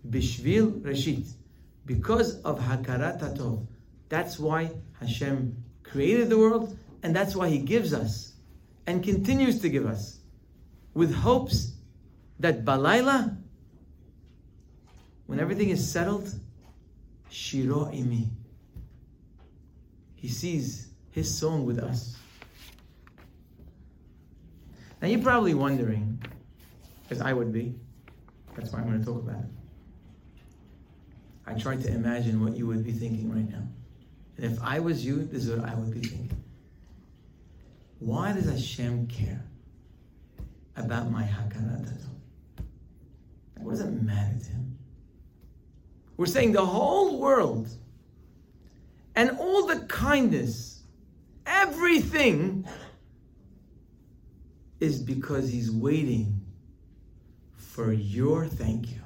Bishvil Reshit. Because of Hakarat Tov. That's why Hashem created the world, and that's why He gives us and continues to give us with hopes that Balayla, when everything is settled, Shiro imi. He sees his song with us. Now you're probably wondering, as I would be, that's why I'm going to talk about it. I tried to imagine what you would be thinking right now. And if I was you, this is what I would be thinking. Why does Hashem care about my Hakarat What does it matter to him? We're saying the whole world and all the kindness, everything is because he's waiting for your thank you.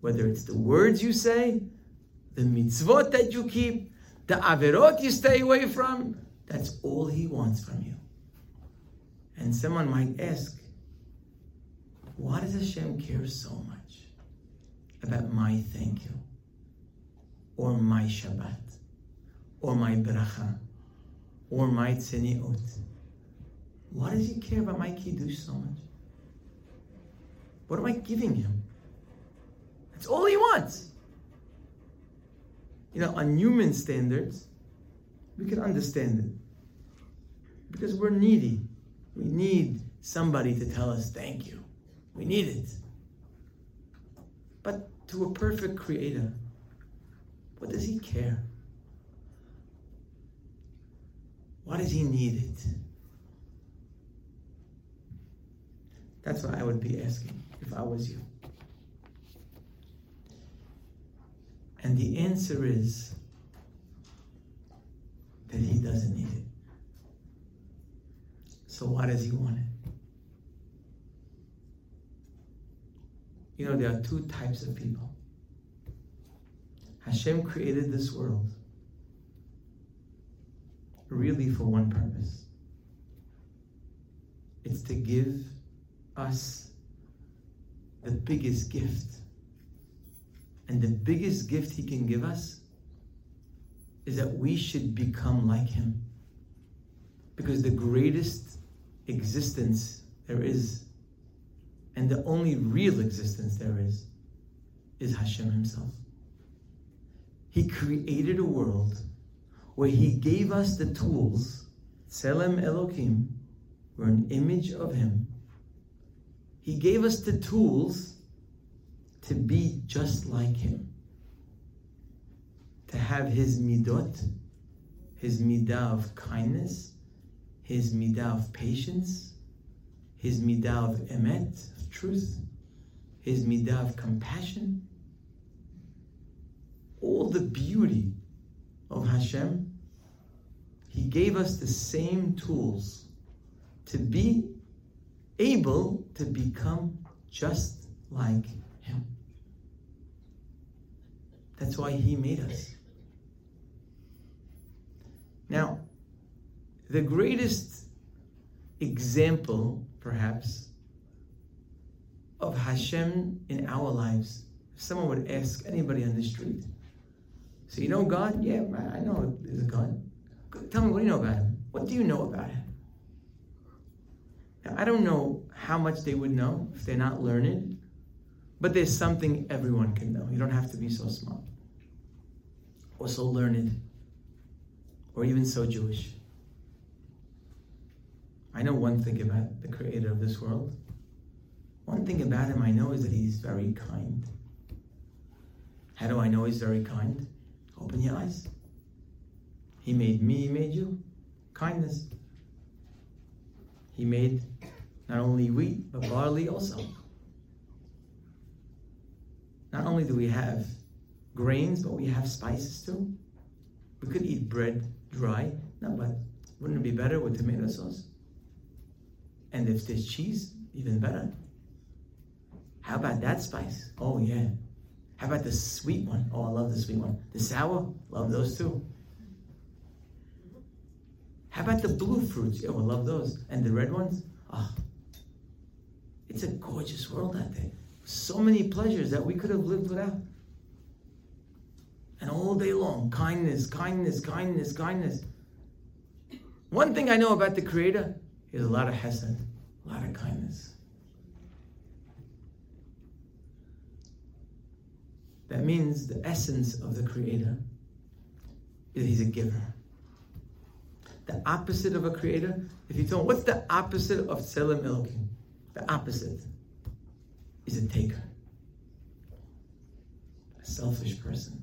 Whether it's the words you say, the mitzvot that you keep, the averot you stay away from, that's all he wants from you. And someone might ask, why does Hashem care so much about my thank you? Or my Shabbat? Or my bracha? Or my tzeniut? Why does he care about my kiddush so much? What am I giving him? That's all he wants. You know, on human standards, we can understand it. Because we're needy. We need somebody to tell us thank you. We need it. But to a perfect creator, what does he care? Why does he need it? That's what I would be asking if I was you. And the answer is that he doesn't need it. So why does he want it? You know, there are two types of people. Hashem created this world really for one purpose. It's to give us the biggest gift. And the biggest gift he can give us is that we should become like him. Because the greatest existence there is, and the only real existence there is, is Hashem himself. He created a world where he gave us the tools, Tselem Elokim, we're an image of him. He gave us the tools to be just like him. To have his midot, his midah of kindness, his midah of patience, his midah of emet, of truth, his midah of compassion. All the beauty of Hashem, He gave us the same tools to be able to become just like Him. That's why He made us. Now, the greatest example, perhaps, of Hashem in our lives, if someone would ask anybody on the street, so you know God? Yeah, I know there's a God. Tell me, what do you know about Him? What do you know about Him? I don't know how much they would know if they're not learned, but there's something everyone can know. You don't have to be so smart or so learned or even so Jewish. I know one thing about the creator of this world. One thing about him I know is that he's very kind. How do I know he's very kind? Open your eyes. He made me, he made you. Kindness. He made not only wheat, but barley also. Not only do we have grains, but we have spices too. We could eat bread dry, no, but wouldn't it be better with tomato sauce? And if there's cheese, even better. How about that spice? Oh, yeah. How about the sweet one? Oh, I love the sweet one. The sour? Love those too. How about the blue fruits? Yeah, I love those. And the red ones? Oh, it's a gorgeous world out there. So many pleasures that we could have lived without. And all day long, kindness, kindness, kindness, kindness. One thing I know about the Creator is a lot of hesed, a lot of kindness. That means the essence of the Creator is He's a giver. The opposite of a creator, if you him, what's the opposite of Tselem Elokim? The opposite is a taker, a selfish person.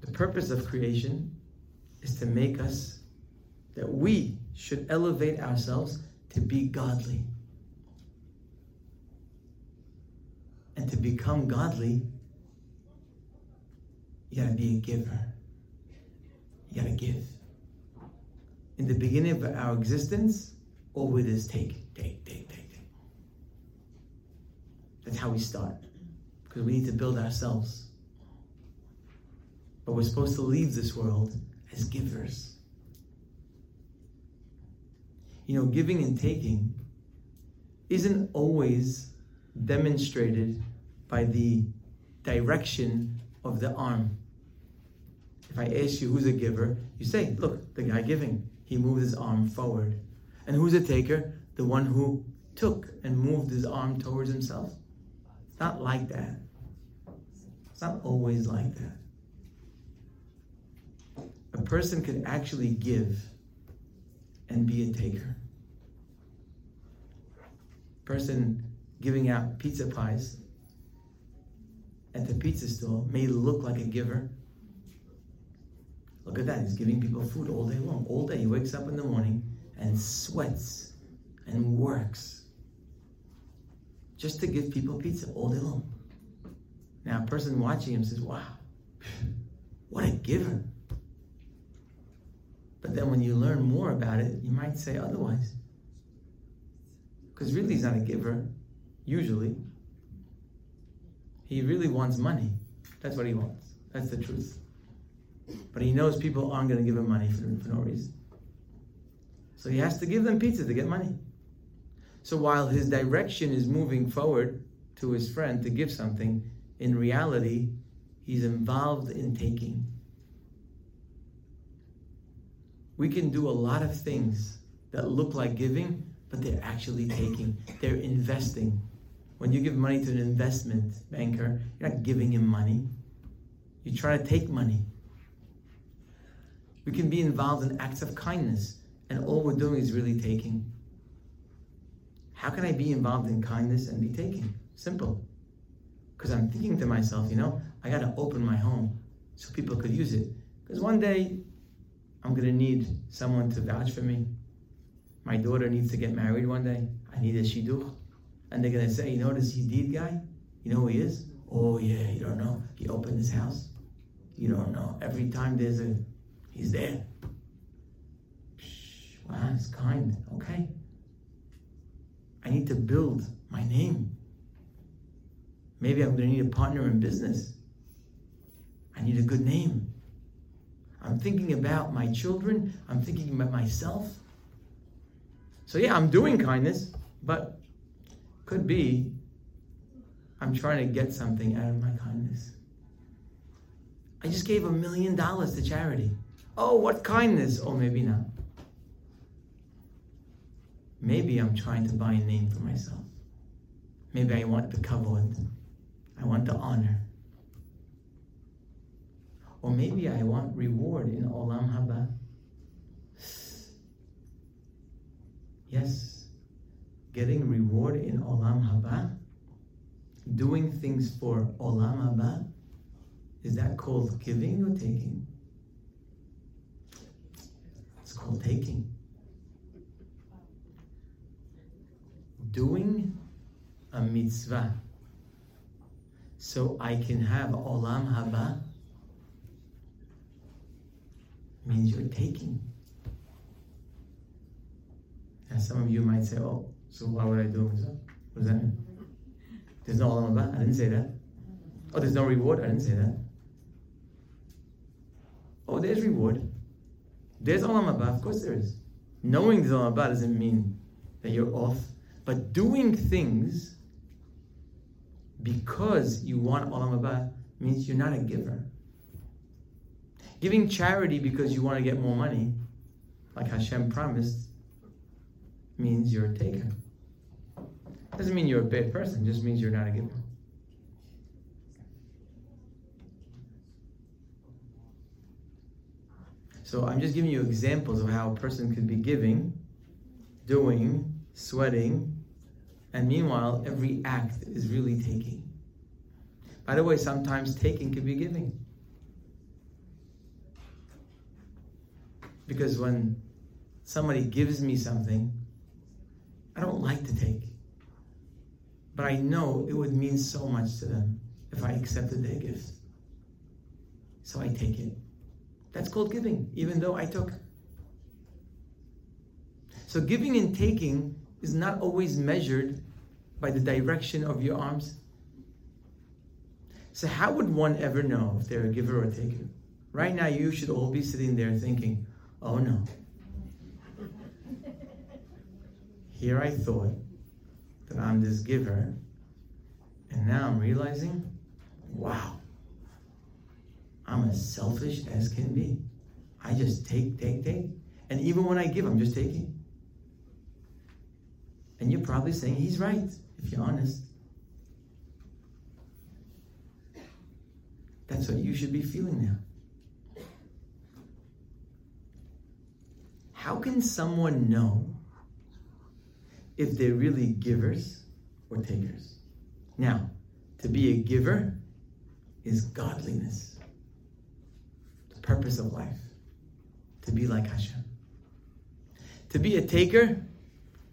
The purpose of creation is to make us that we should elevate ourselves to be godly. And to become godly, you gotta be a giver. You gotta give. In the beginning of our existence, all we do is take, take, take, take, take. That's how we start. Because we need to build ourselves. But we're supposed to leave this world as givers. You know, giving and taking isn't always demonstrated by the direction of the arm. If I ask you who's a giver, you say, look, the guy giving, he moved his arm forward. And who's a taker? The one who took and moved his arm towards himself. It's not like that. It's not always like that. A person could actually give and be a taker. Person giving out pizza pies at the pizza store may look like a giver. Look at that, he's giving people food all day long. All day he wakes up in the morning and sweats and works just to give people pizza all day long. Now, a person watching him says, Wow, what a giver. But then when you learn more about it, you might say otherwise. Because really, he's not a giver, usually. He really wants money. That's what he wants. That's the truth. But he knows people aren't going to give him money for, for no reason. So he has to give them pizza to get money. So while his direction is moving forward to his friend to give something, in reality, he's involved in taking. We can do a lot of things that look like giving, but they're actually taking. They're investing. When you give money to an investment banker, you're not giving him money. You try to take money. We can be involved in acts of kindness, and all we're doing is really taking. How can I be involved in kindness and be taking? Simple. Because I'm thinking to myself, you know, I got to open my home so people could use it. Because one day I'm going to need someone to vouch for me. My daughter needs to get married one day. I need a shidduch. And they're going to say, you know this Yedid guy? You know who he is? Oh, yeah, you don't know. He opened his house. You don't know. Every time there's a, he's there. Wow, he's kind. Okay. I need to build my name. Maybe I'm going to need a partner in business. I need a good name. I'm thinking about my children. I'm thinking about myself. So, yeah, I'm doing kindness, but could be I'm trying to get something out of my kindness. I just gave a million dollars to charity. Oh, what kindness! Oh, maybe not. Maybe I'm trying to buy a name for myself. Maybe I want the kavod. I want the honor. Or maybe I want reward in Olam Haba. Yes, getting reward in Olam Haba, doing things for Olam Haba, is that called giving or taking? Doing a mitzvah so I can have Olam Haba means you're taking. And some of you might say, oh, so why would I do it? What does that mean? There's no Olam Haba? I didn't say that. Oh, there's no reward? I didn't say that. Oh, there's reward. There's Olam Haba, of course there is. Knowing there's Olam Haba doesn't mean that you're off. But doing things because you want Olam Haba means you're not a giver. Giving charity because you want to get more money, like Hashem promised, means you're a taker. Doesn't mean you're a bad person, just means you're not a giver. So I'm just giving you examples of how a person could be giving, doing, sweating, and meanwhile, every act is really taking. By the way, sometimes taking can be giving. Because when somebody gives me something, I don't like to take. But I know it would mean so much to them if I accepted their gift. So I take it. That's called giving, even though I took. So giving and taking is not always measured by the direction of your arms. So, how would one ever know if they're a giver or a taker? Right now, you should all be sitting there thinking, oh no. Here I thought that I'm this giver, and now I'm realizing, wow, I'm as selfish as can be. I just take, take, take. And even when I give, I'm just taking. And you're probably saying he's right, if you're honest. That's what you should be feeling now. How can someone know if they're really givers or takers? Now, to be a giver is godliness, purpose of life, to be like Hashem. To be a taker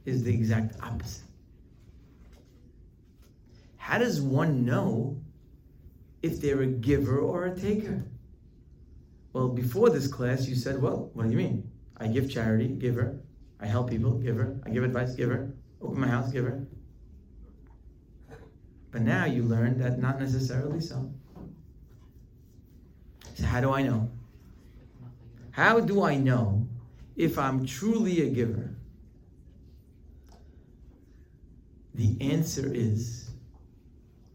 is the exact opposite. How does one know if they're a giver or a taker? Well, before this class, you said, well, what do you mean? I give charity, giver. I help people, giver. I give advice, giver. Open my house, giver. But now you learn that not necessarily so. So, how do I know? How do I know if I'm truly a giver? The answer is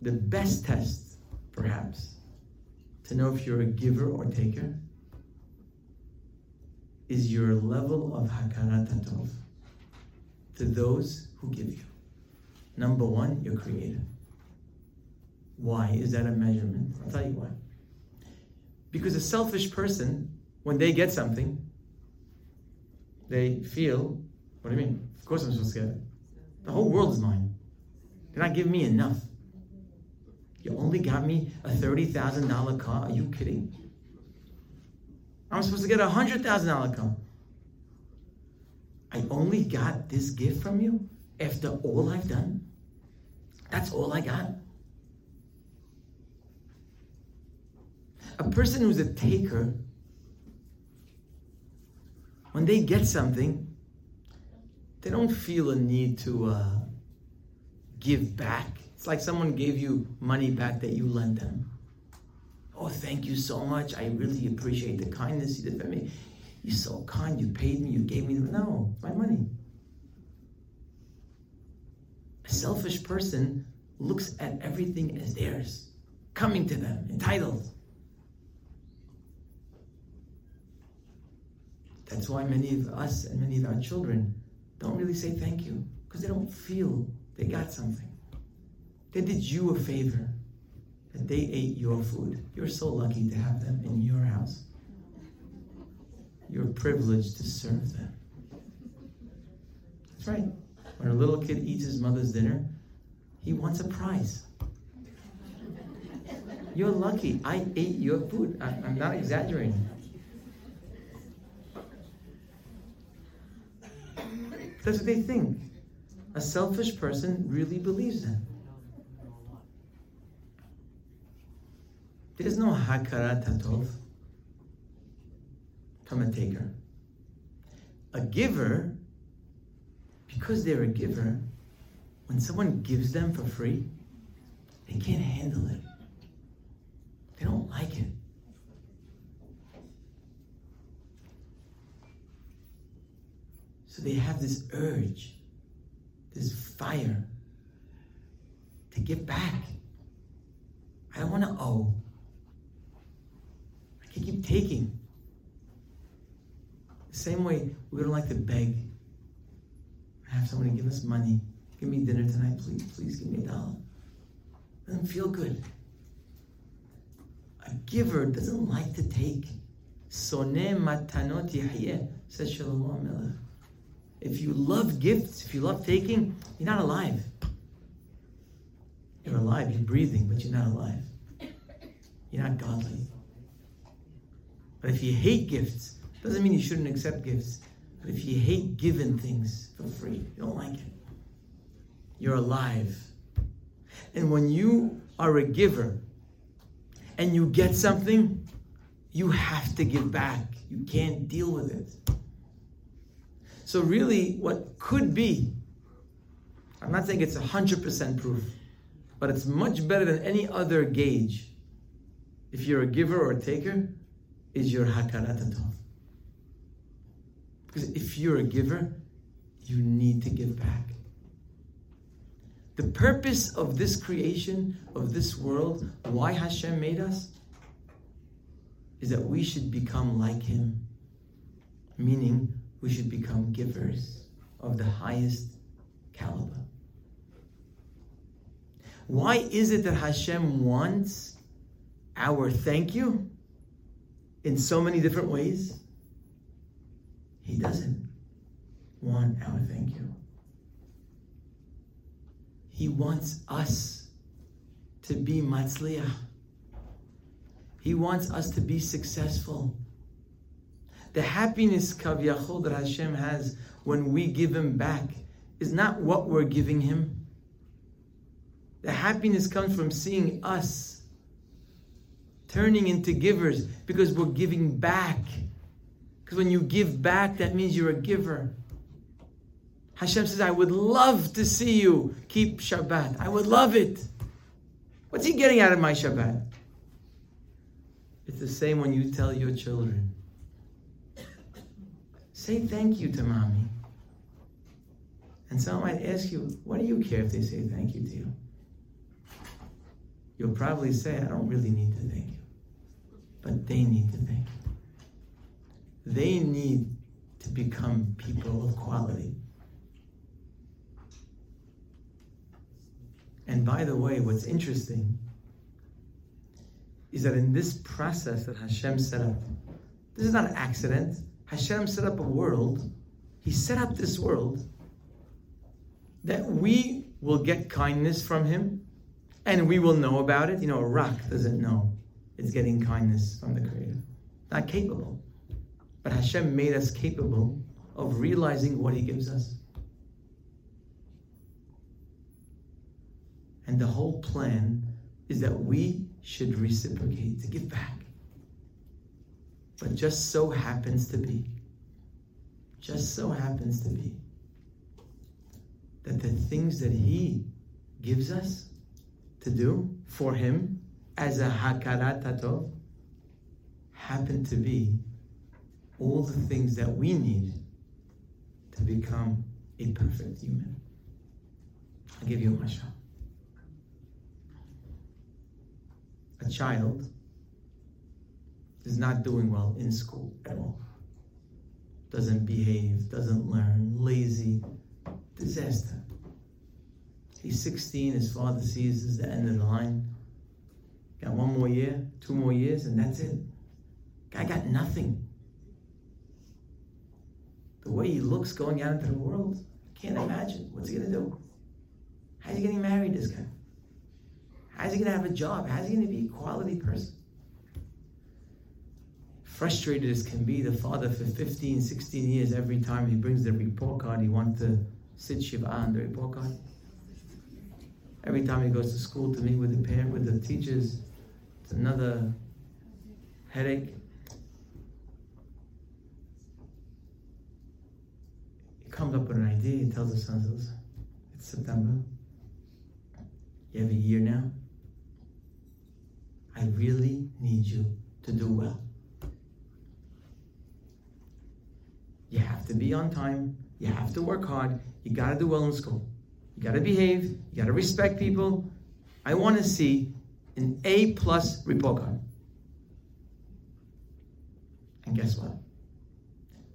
the best test, perhaps, to know if you're a giver or taker is your level of hakarat tov to those who give you. Number one, your creator. Why is that a measurement? I'll tell you why. Because a selfish person, when they get something, they feel, what do you mean? Of course I'm supposed to get it. The whole world is mine. You're not giving me enough. You only got me a $30,000 car. Are you kidding? I'm supposed to get a $100,000 car. I only got this gift from you after all I've done. That's all I got. A person who's a taker, when they get something, they don't feel a need to uh, give back. It's like someone gave you money back that you lent them. Oh, thank you so much. I really appreciate the kindness you did for me. You're so kind. You paid me. You gave me. No, my money. A selfish person looks at everything as theirs, coming to them, entitled. That's why many of us and many of our children don't really say thank you because they don't feel they got something. They did you a favor that they ate your food. You're so lucky to have them in your house. You're privileged to serve them. That's right. When a little kid eats his mother's dinner, he wants a prize. You're lucky. I ate your food. I, am not exaggerating. That's what they think. A selfish person really believes that. There's no hakarat hatov from a taker. A giver, because they're a giver, when someone gives them for free, they can't handle it. They don't like it. So they have this urge, this fire to give back. I don't want to owe. I can keep taking. The same way we don't like to beg. Have somebody give us money. Give me dinner tonight, please. Please give me a dollar. Doesn't feel good. A giver doesn't like to take. Soneh matanot says Shlomo Melech. If you love gifts, if you love taking, you're not alive. You're alive, you're breathing, but you're not alive. You're not godly. But if you hate gifts, doesn't mean you shouldn't accept gifts. But if you hate giving things for free, you don't like it. You're alive. And when you are a giver and you get something, you have to give back. You can't deal with it. So, really, what could be, I'm not saying it's 100% proof, but it's much better than any other gauge. If you're a giver or a taker, is your hakarat. Because if you're a giver, you need to give back. The purpose of this creation, of this world, why Hashem made us, is that we should become like Him. Meaning, we should become givers of the highest caliber. Why is it that Hashem wants our thank you in so many different ways? He doesn't want our thank you. He wants us to be matzliach. He wants us to be successful. The happiness kivyachol that Hashem has when we give Him back is not what we're giving Him. The happiness comes from seeing us turning into givers because we're giving back. Because when you give back, that means you're a giver. Hashem says, I would love to see you keep Shabbat. I would love it. What's he getting out of my Shabbat? It's the same when you tell your children. Say thank you to mommy. And someone might ask you, what do you care if they say thank you to you? You'll probably say, I don't really need to thank you. But they need to thank you. They need to become people of quality. And by the way, what's interesting is that in this process that Hashem set up, this is not an accident. Hashem set up a world. He set up this world that we will get kindness from Him and we will know about it. You know, a rock doesn't know it's getting kindness from the Creator. Not capable. But Hashem made us capable of realizing what He gives us. And the whole plan is that we should reciprocate, to give back. But just so happens to be, just so happens to be, that the things that He gives us to do for Him as a hakarat hatov happen to be all the things that we need to become a perfect human. I'll give you a mashal. a child is not doing well in school at all, doesn't behave, doesn't learn, lazy, disaster. He's 16, his father sees this is the end of the line. Got one more year, two more years, and that's it. Guy got nothing. The way he looks going out into the world, can't imagine. What's he gonna do? How's he getting married, this guy? How's he to have a job? How's he to be a quality person? Frustrated as can be, the father for 15, 16 years, every time he brings the report card, he wants to sit Shiva on the report card. Every time he goes to school to meet with the parent, with the teachers, it's another headache. He comes up with an idea, he tells his sons, it's September. You have a year now. I really need you to do well. You have to be on time. You have to work hard. You got to do well in school. You got to behave. You got to respect people. I want to see an A plus report card. And guess what?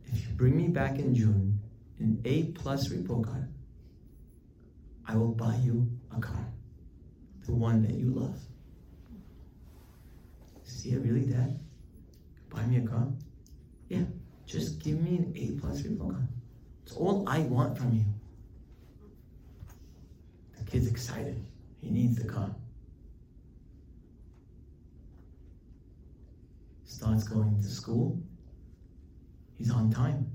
If you bring me back in June an A plus report card, I will buy you a car, the one that you love. See it really, Dad? Buy me a car? Yeah, just give me an A plus card. It's all I want from you. The kid's excited. He needs the car. Starts going to school. He's on time.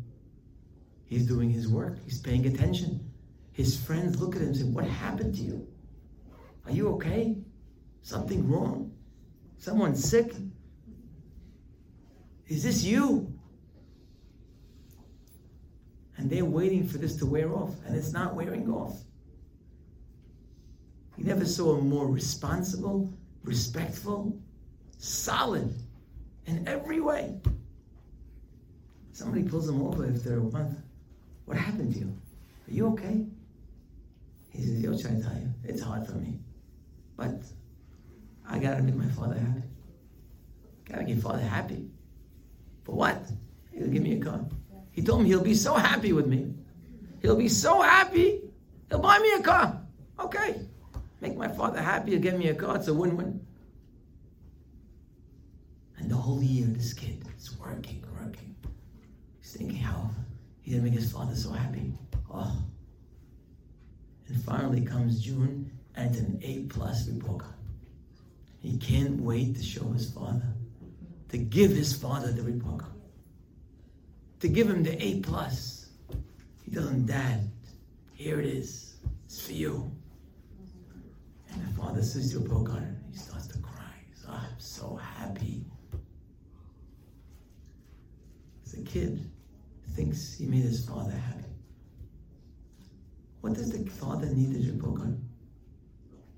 He's doing his work. He's paying attention. His friends look at him and say, What happened to you? Are you okay? Something wrong? Someone sick? Is this you? And they're waiting for this to wear off, and it's not wearing off. You never saw a more responsible, respectful, solid in every way. Somebody pulls him over after a month. What happened to you? Are you okay? He says, Yo, tell you, it's hard for me. But I gotta make my father happy. Gotta make father happy. For what? He'll give me a car. He told me he'll be so happy with me. He'll be so happy. He'll buy me a car. Okay. Make my father happy, get me a car. It's a win-win. And the whole year, this kid is working, working. He's thinking how he's gonna make his father so happy. Oh. And finally comes June, and it's an A plus report card. He can't wait to show his father, to give his father the report card, to give him the A plus. He tells him, Dad, here it is. It's for you. And the father sees your the report card, he starts to cry. He's, oh, I'm so happy. As a kid, thinks he made his father happy. What does the father need his report card?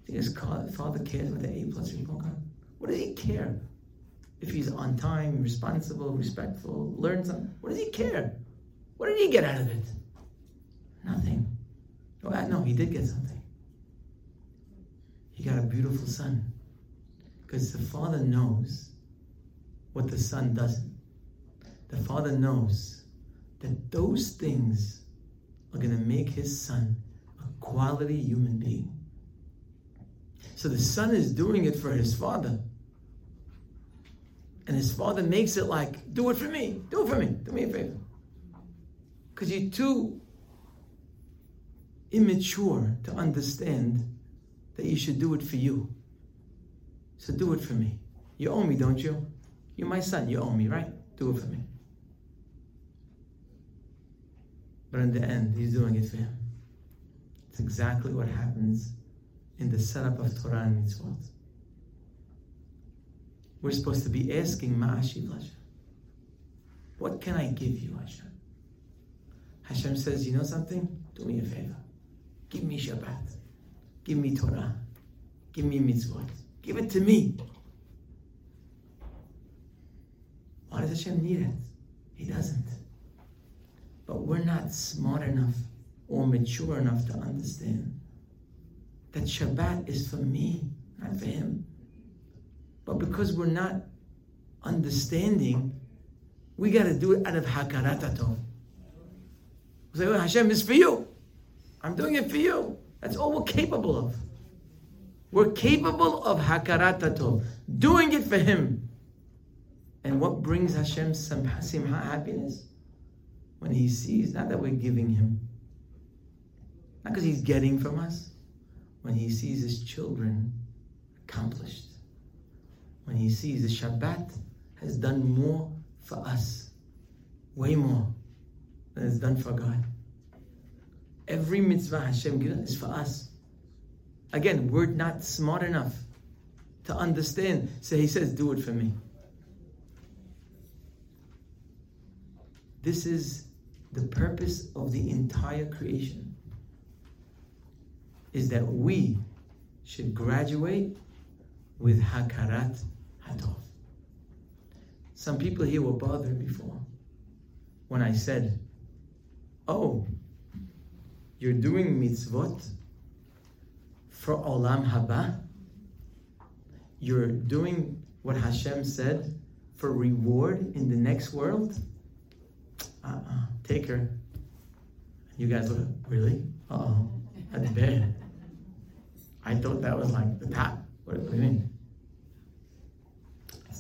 Think his father cares about the A plus report card? What does he care? If he's on time, responsible, respectful, learn something, what does he care? What did he get out of it? Nothing. Oh, no, he did get something. He got a beautiful son. Because the father knows what the son doesn't. The father knows that those things are going to make his son a quality human being. So the son is doing it for his father. And his father makes it like, do it for me, do it for me, do me a favor. Because you're too immature to understand that you should do it for you. So do it for me. You owe me, don't you? You're my son, you owe me, right? Do it for me. But in the end, he's doing it for him. It's exactly what happens in the setup of Torah and mitzvot. We're supposed to be asking Ma'ashiv Hashem. What can I give you, Hashem? Hashem says, you know something? Do me a favor. Give me Shabbat. Give me Torah. Give me mitzvot. Give it to me. Why does Hashem need it? He doesn't. But we're not smart enough or mature enough to understand that Shabbat is for me, not for him. But because we're not understanding, we got to do it out of hakaratato. We say, oh, well, Hashem is for you. I'm doing it for you. That's all we're capable of. We're capable of hakaratato, doing it for Him. And what brings Hashem some happiness? When He sees, not that we're giving Him, not because He's getting from us, when He sees His children accomplished, when He sees the Shabbat has done more for us, way more than it's done for God. Every mitzvah Hashem gives is for us. Again, we're not smart enough to understand. So he says, do it for me. This is the purpose of the entire creation. Is that we should graduate with Hakarat Some people here were bothered before when I said, Oh, you're doing mitzvot for olam haba. You're doing what Hashem said for reward in the next world. Uh-uh. Take her. You guys look, really? Uh-oh. That's bad. I thought that was like the top. What do you mean?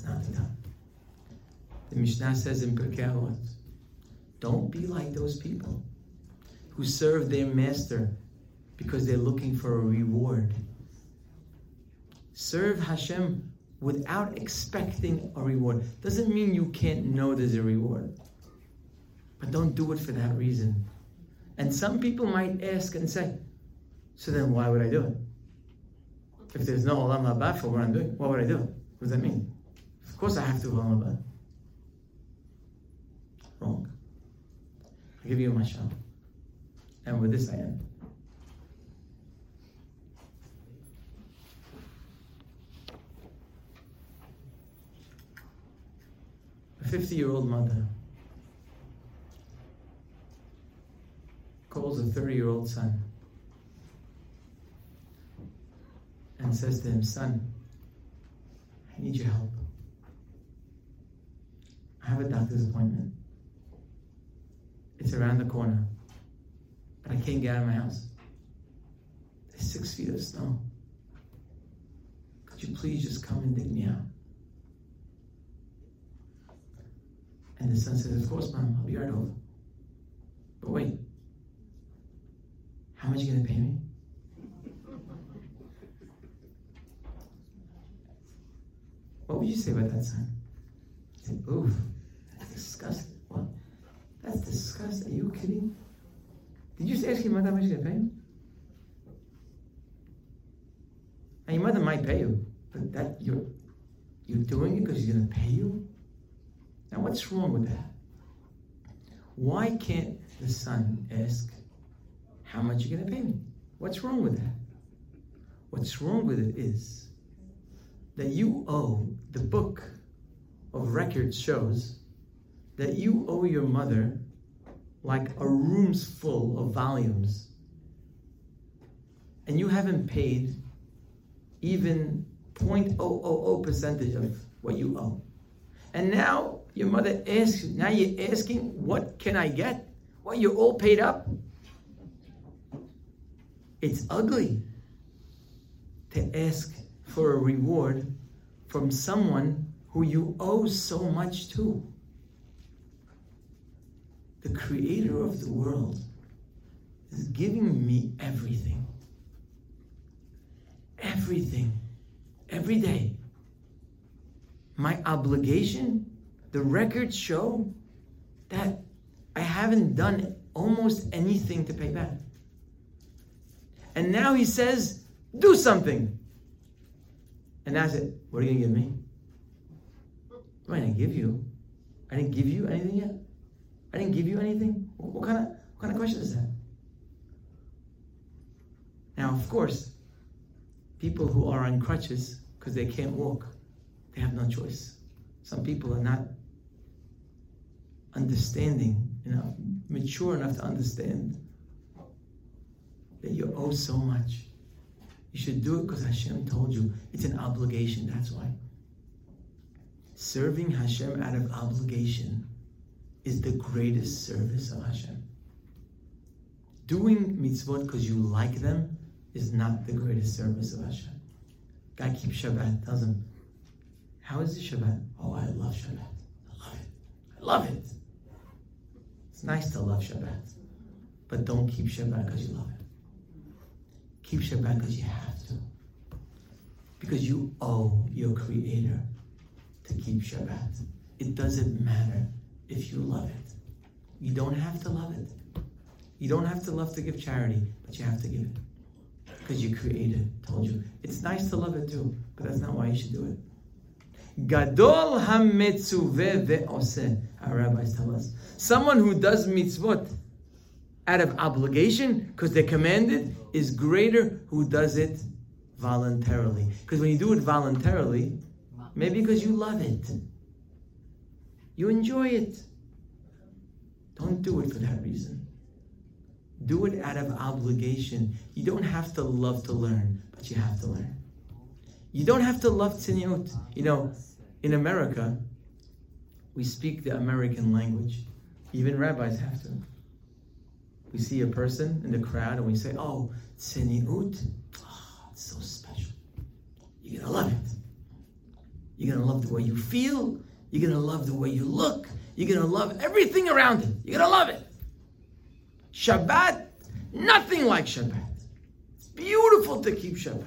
Not the. The Mishnah says in Pirkei Avot, don't be like those people who serve their master because they're looking for a reward. Serve Hashem without expecting a reward. Doesn't mean you can't know there's a reward. But don't do it for that reason. And some people might ask and say, so then why would I do it? If there's no Olam Haba for what I'm doing, what would I do? What does that mean? Of course I have to Haba. Wrong. I'll give you mashal. And with this I end. A 50 year old mother calls a 30 year old son and says to him, Son, I need your help. I have a doctor's appointment. It's around the corner but I can't get out of my house. There's six feet of snow. Could you please just come and dig me out? And the son said, Of course, mom, I'll be right over. But wait, how much are you going to pay me? What would you say about that son? Say, Ooh, that's disgusting. What? That's disgusting. Are you kidding? Did you just ask your mother how much to pay? And your mother might pay you, but that you're you're doing it because she's going to pay you. Now, what's wrong with that? Why can't the son ask, "How much you're going to pay me?" What's wrong with that? What's wrong with it is that you owe the book of records shows that you owe your mother like a room's full of volumes and you haven't paid even 0.000 percentage of what you owe. And now your mother asks, now you're asking, what can I get? What, you're all paid up? It's ugly to ask for a reward from someone who you owe so much to. The creator of the world is giving me everything everything every day. My obligation, the records show that I haven't done almost anything to pay back. And now he says, do something. And that's it. What are you going to give me? What am I going to give you? I didn't give you anything yet? I didn't give you anything? What, kind of what kind of question is that? Now, of course, people who are on crutches because they can't walk, they have no choice. Some people are not understanding enough, mature enough to understand that you owe so much. You should do it because Hashem told you. It's an obligation, that's why. Serving Hashem out of obligation is the greatest service of Hashem. Doing mitzvot because you like them is not the greatest service of Hashem. Guy keeps Shabbat, tells him, How is the Shabbat? Oh, I love Shabbat. I love it. I love it. It's nice to love Shabbat, but don't keep Shabbat because you love it. Keep Shabbat because you have to. Because you owe your Creator to keep Shabbat. It doesn't matter if you love it. You don't have to love it. You don't have to love to give charity, but you have to give it because you created, told you. It's nice to love it too, but that's not why you should do it. Gadol ha-metzuveh ve'oseh, our rabbis tell us. Someone who does mitzvot out of obligation, because they're commanded, is greater who does it voluntarily. Because when you do it voluntarily, maybe because you love it, you enjoy it. Don't do it for that reason. Do it out of obligation. You don't have to love to learn, but you have to learn. You don't have to love tziniut. You know, in America, we speak the American language. Even rabbis have to. We see a person in the crowd and we say, oh, tziniut, oh, it's so special. You're to love it. You're to love the way you feel. You're going to love the way you look. You're going to love everything around it. You're going to love it. Shabbat, nothing like Shabbat. It's beautiful to keep Shabbat.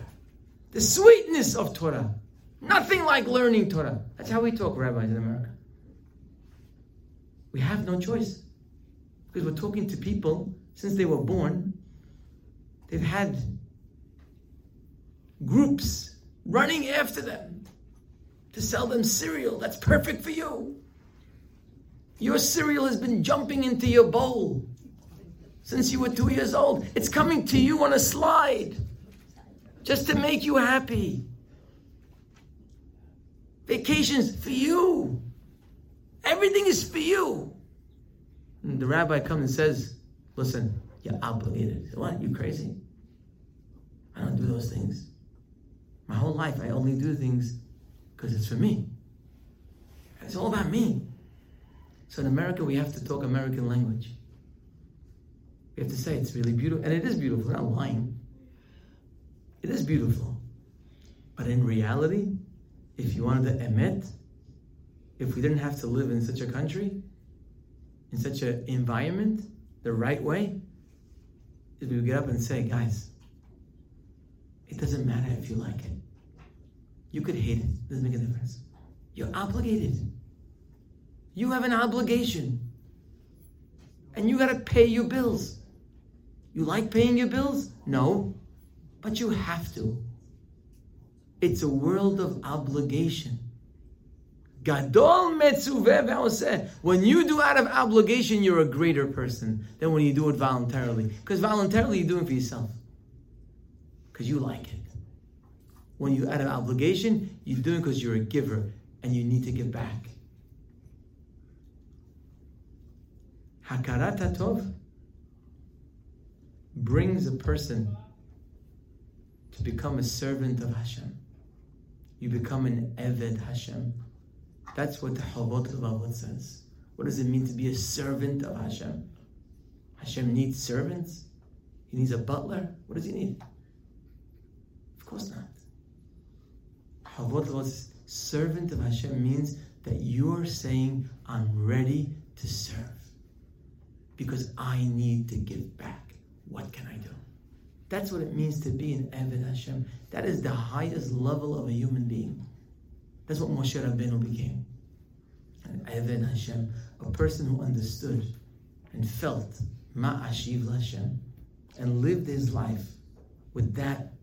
The sweetness of Torah, nothing like learning Torah. That's how we talk, rabbis in America. We have no choice because we're talking to people since they were born. They've had groups running after them to sell them cereal that's perfect for you. Your cereal has been jumping into your bowl since you were two years old. It's coming to you on a slide just to make you happy. Vacations for you. Everything is for you. And the rabbi comes and says, Listen, you're obligated. What? You crazy? I don't do those things. My whole life, I only do things because it's for me. It's all about me. So in America, we have to talk American language. We have to say it's really beautiful, and it is beautiful. We're not lying. It is beautiful. But in reality, if you wanted to emit, if we didn't have to live in such a country, in such an environment, the right way, is we would get up and say, guys, it doesn't matter if you like it. You could hate it, doesn't make a difference. You're obligated. You have an obligation. And you gotta pay your bills. You like paying your bills? No. But you have to. It's a world of obligation. Gadol metzuveh When you do out of obligation, you're a greater person than when you do it voluntarily. Because voluntarily, you're doing it for yourself. Because you like it. When you out of obligation, you're doing it because you're a giver and you need to give back. Hakarat Tov brings a person to become a servant of Hashem. You become an Eved Hashem. That's what the Chovot Levavot says. What does it mean to be a servant of Hashem? Hashem needs servants? He needs a butler? What does he need? Of course not. Chovot was servant of Hashem means that you're saying, I'm ready to serve because I need to give back. What can I do? That's what it means to be an Eved Hashem. That is the highest level of a human being. That's what Moshe Rabbeinu became. An Eved Hashem, a person who understood and felt Ma'ashiv Hashem and lived his life with that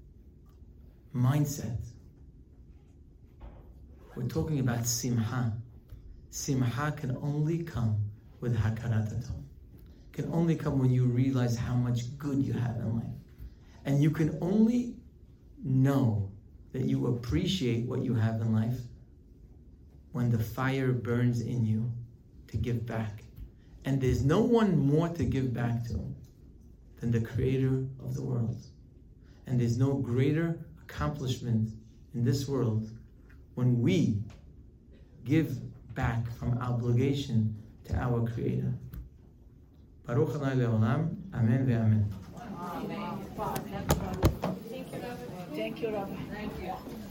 mindset. We're talking about Simha. Simha can only come with Hakarat can only come when you realize how much good you have in life. And you can only know that you appreciate what you have in life when the fire burns in you to give back. And there's no one more to give back to than the creator of the world. And there's no greater accomplishment in this world when we give back from obligation to our Creator. Baruch Adonai Leolam. Amen ve-amen. Thank you, Rabbi. Thank you, Rabbi. Thank you.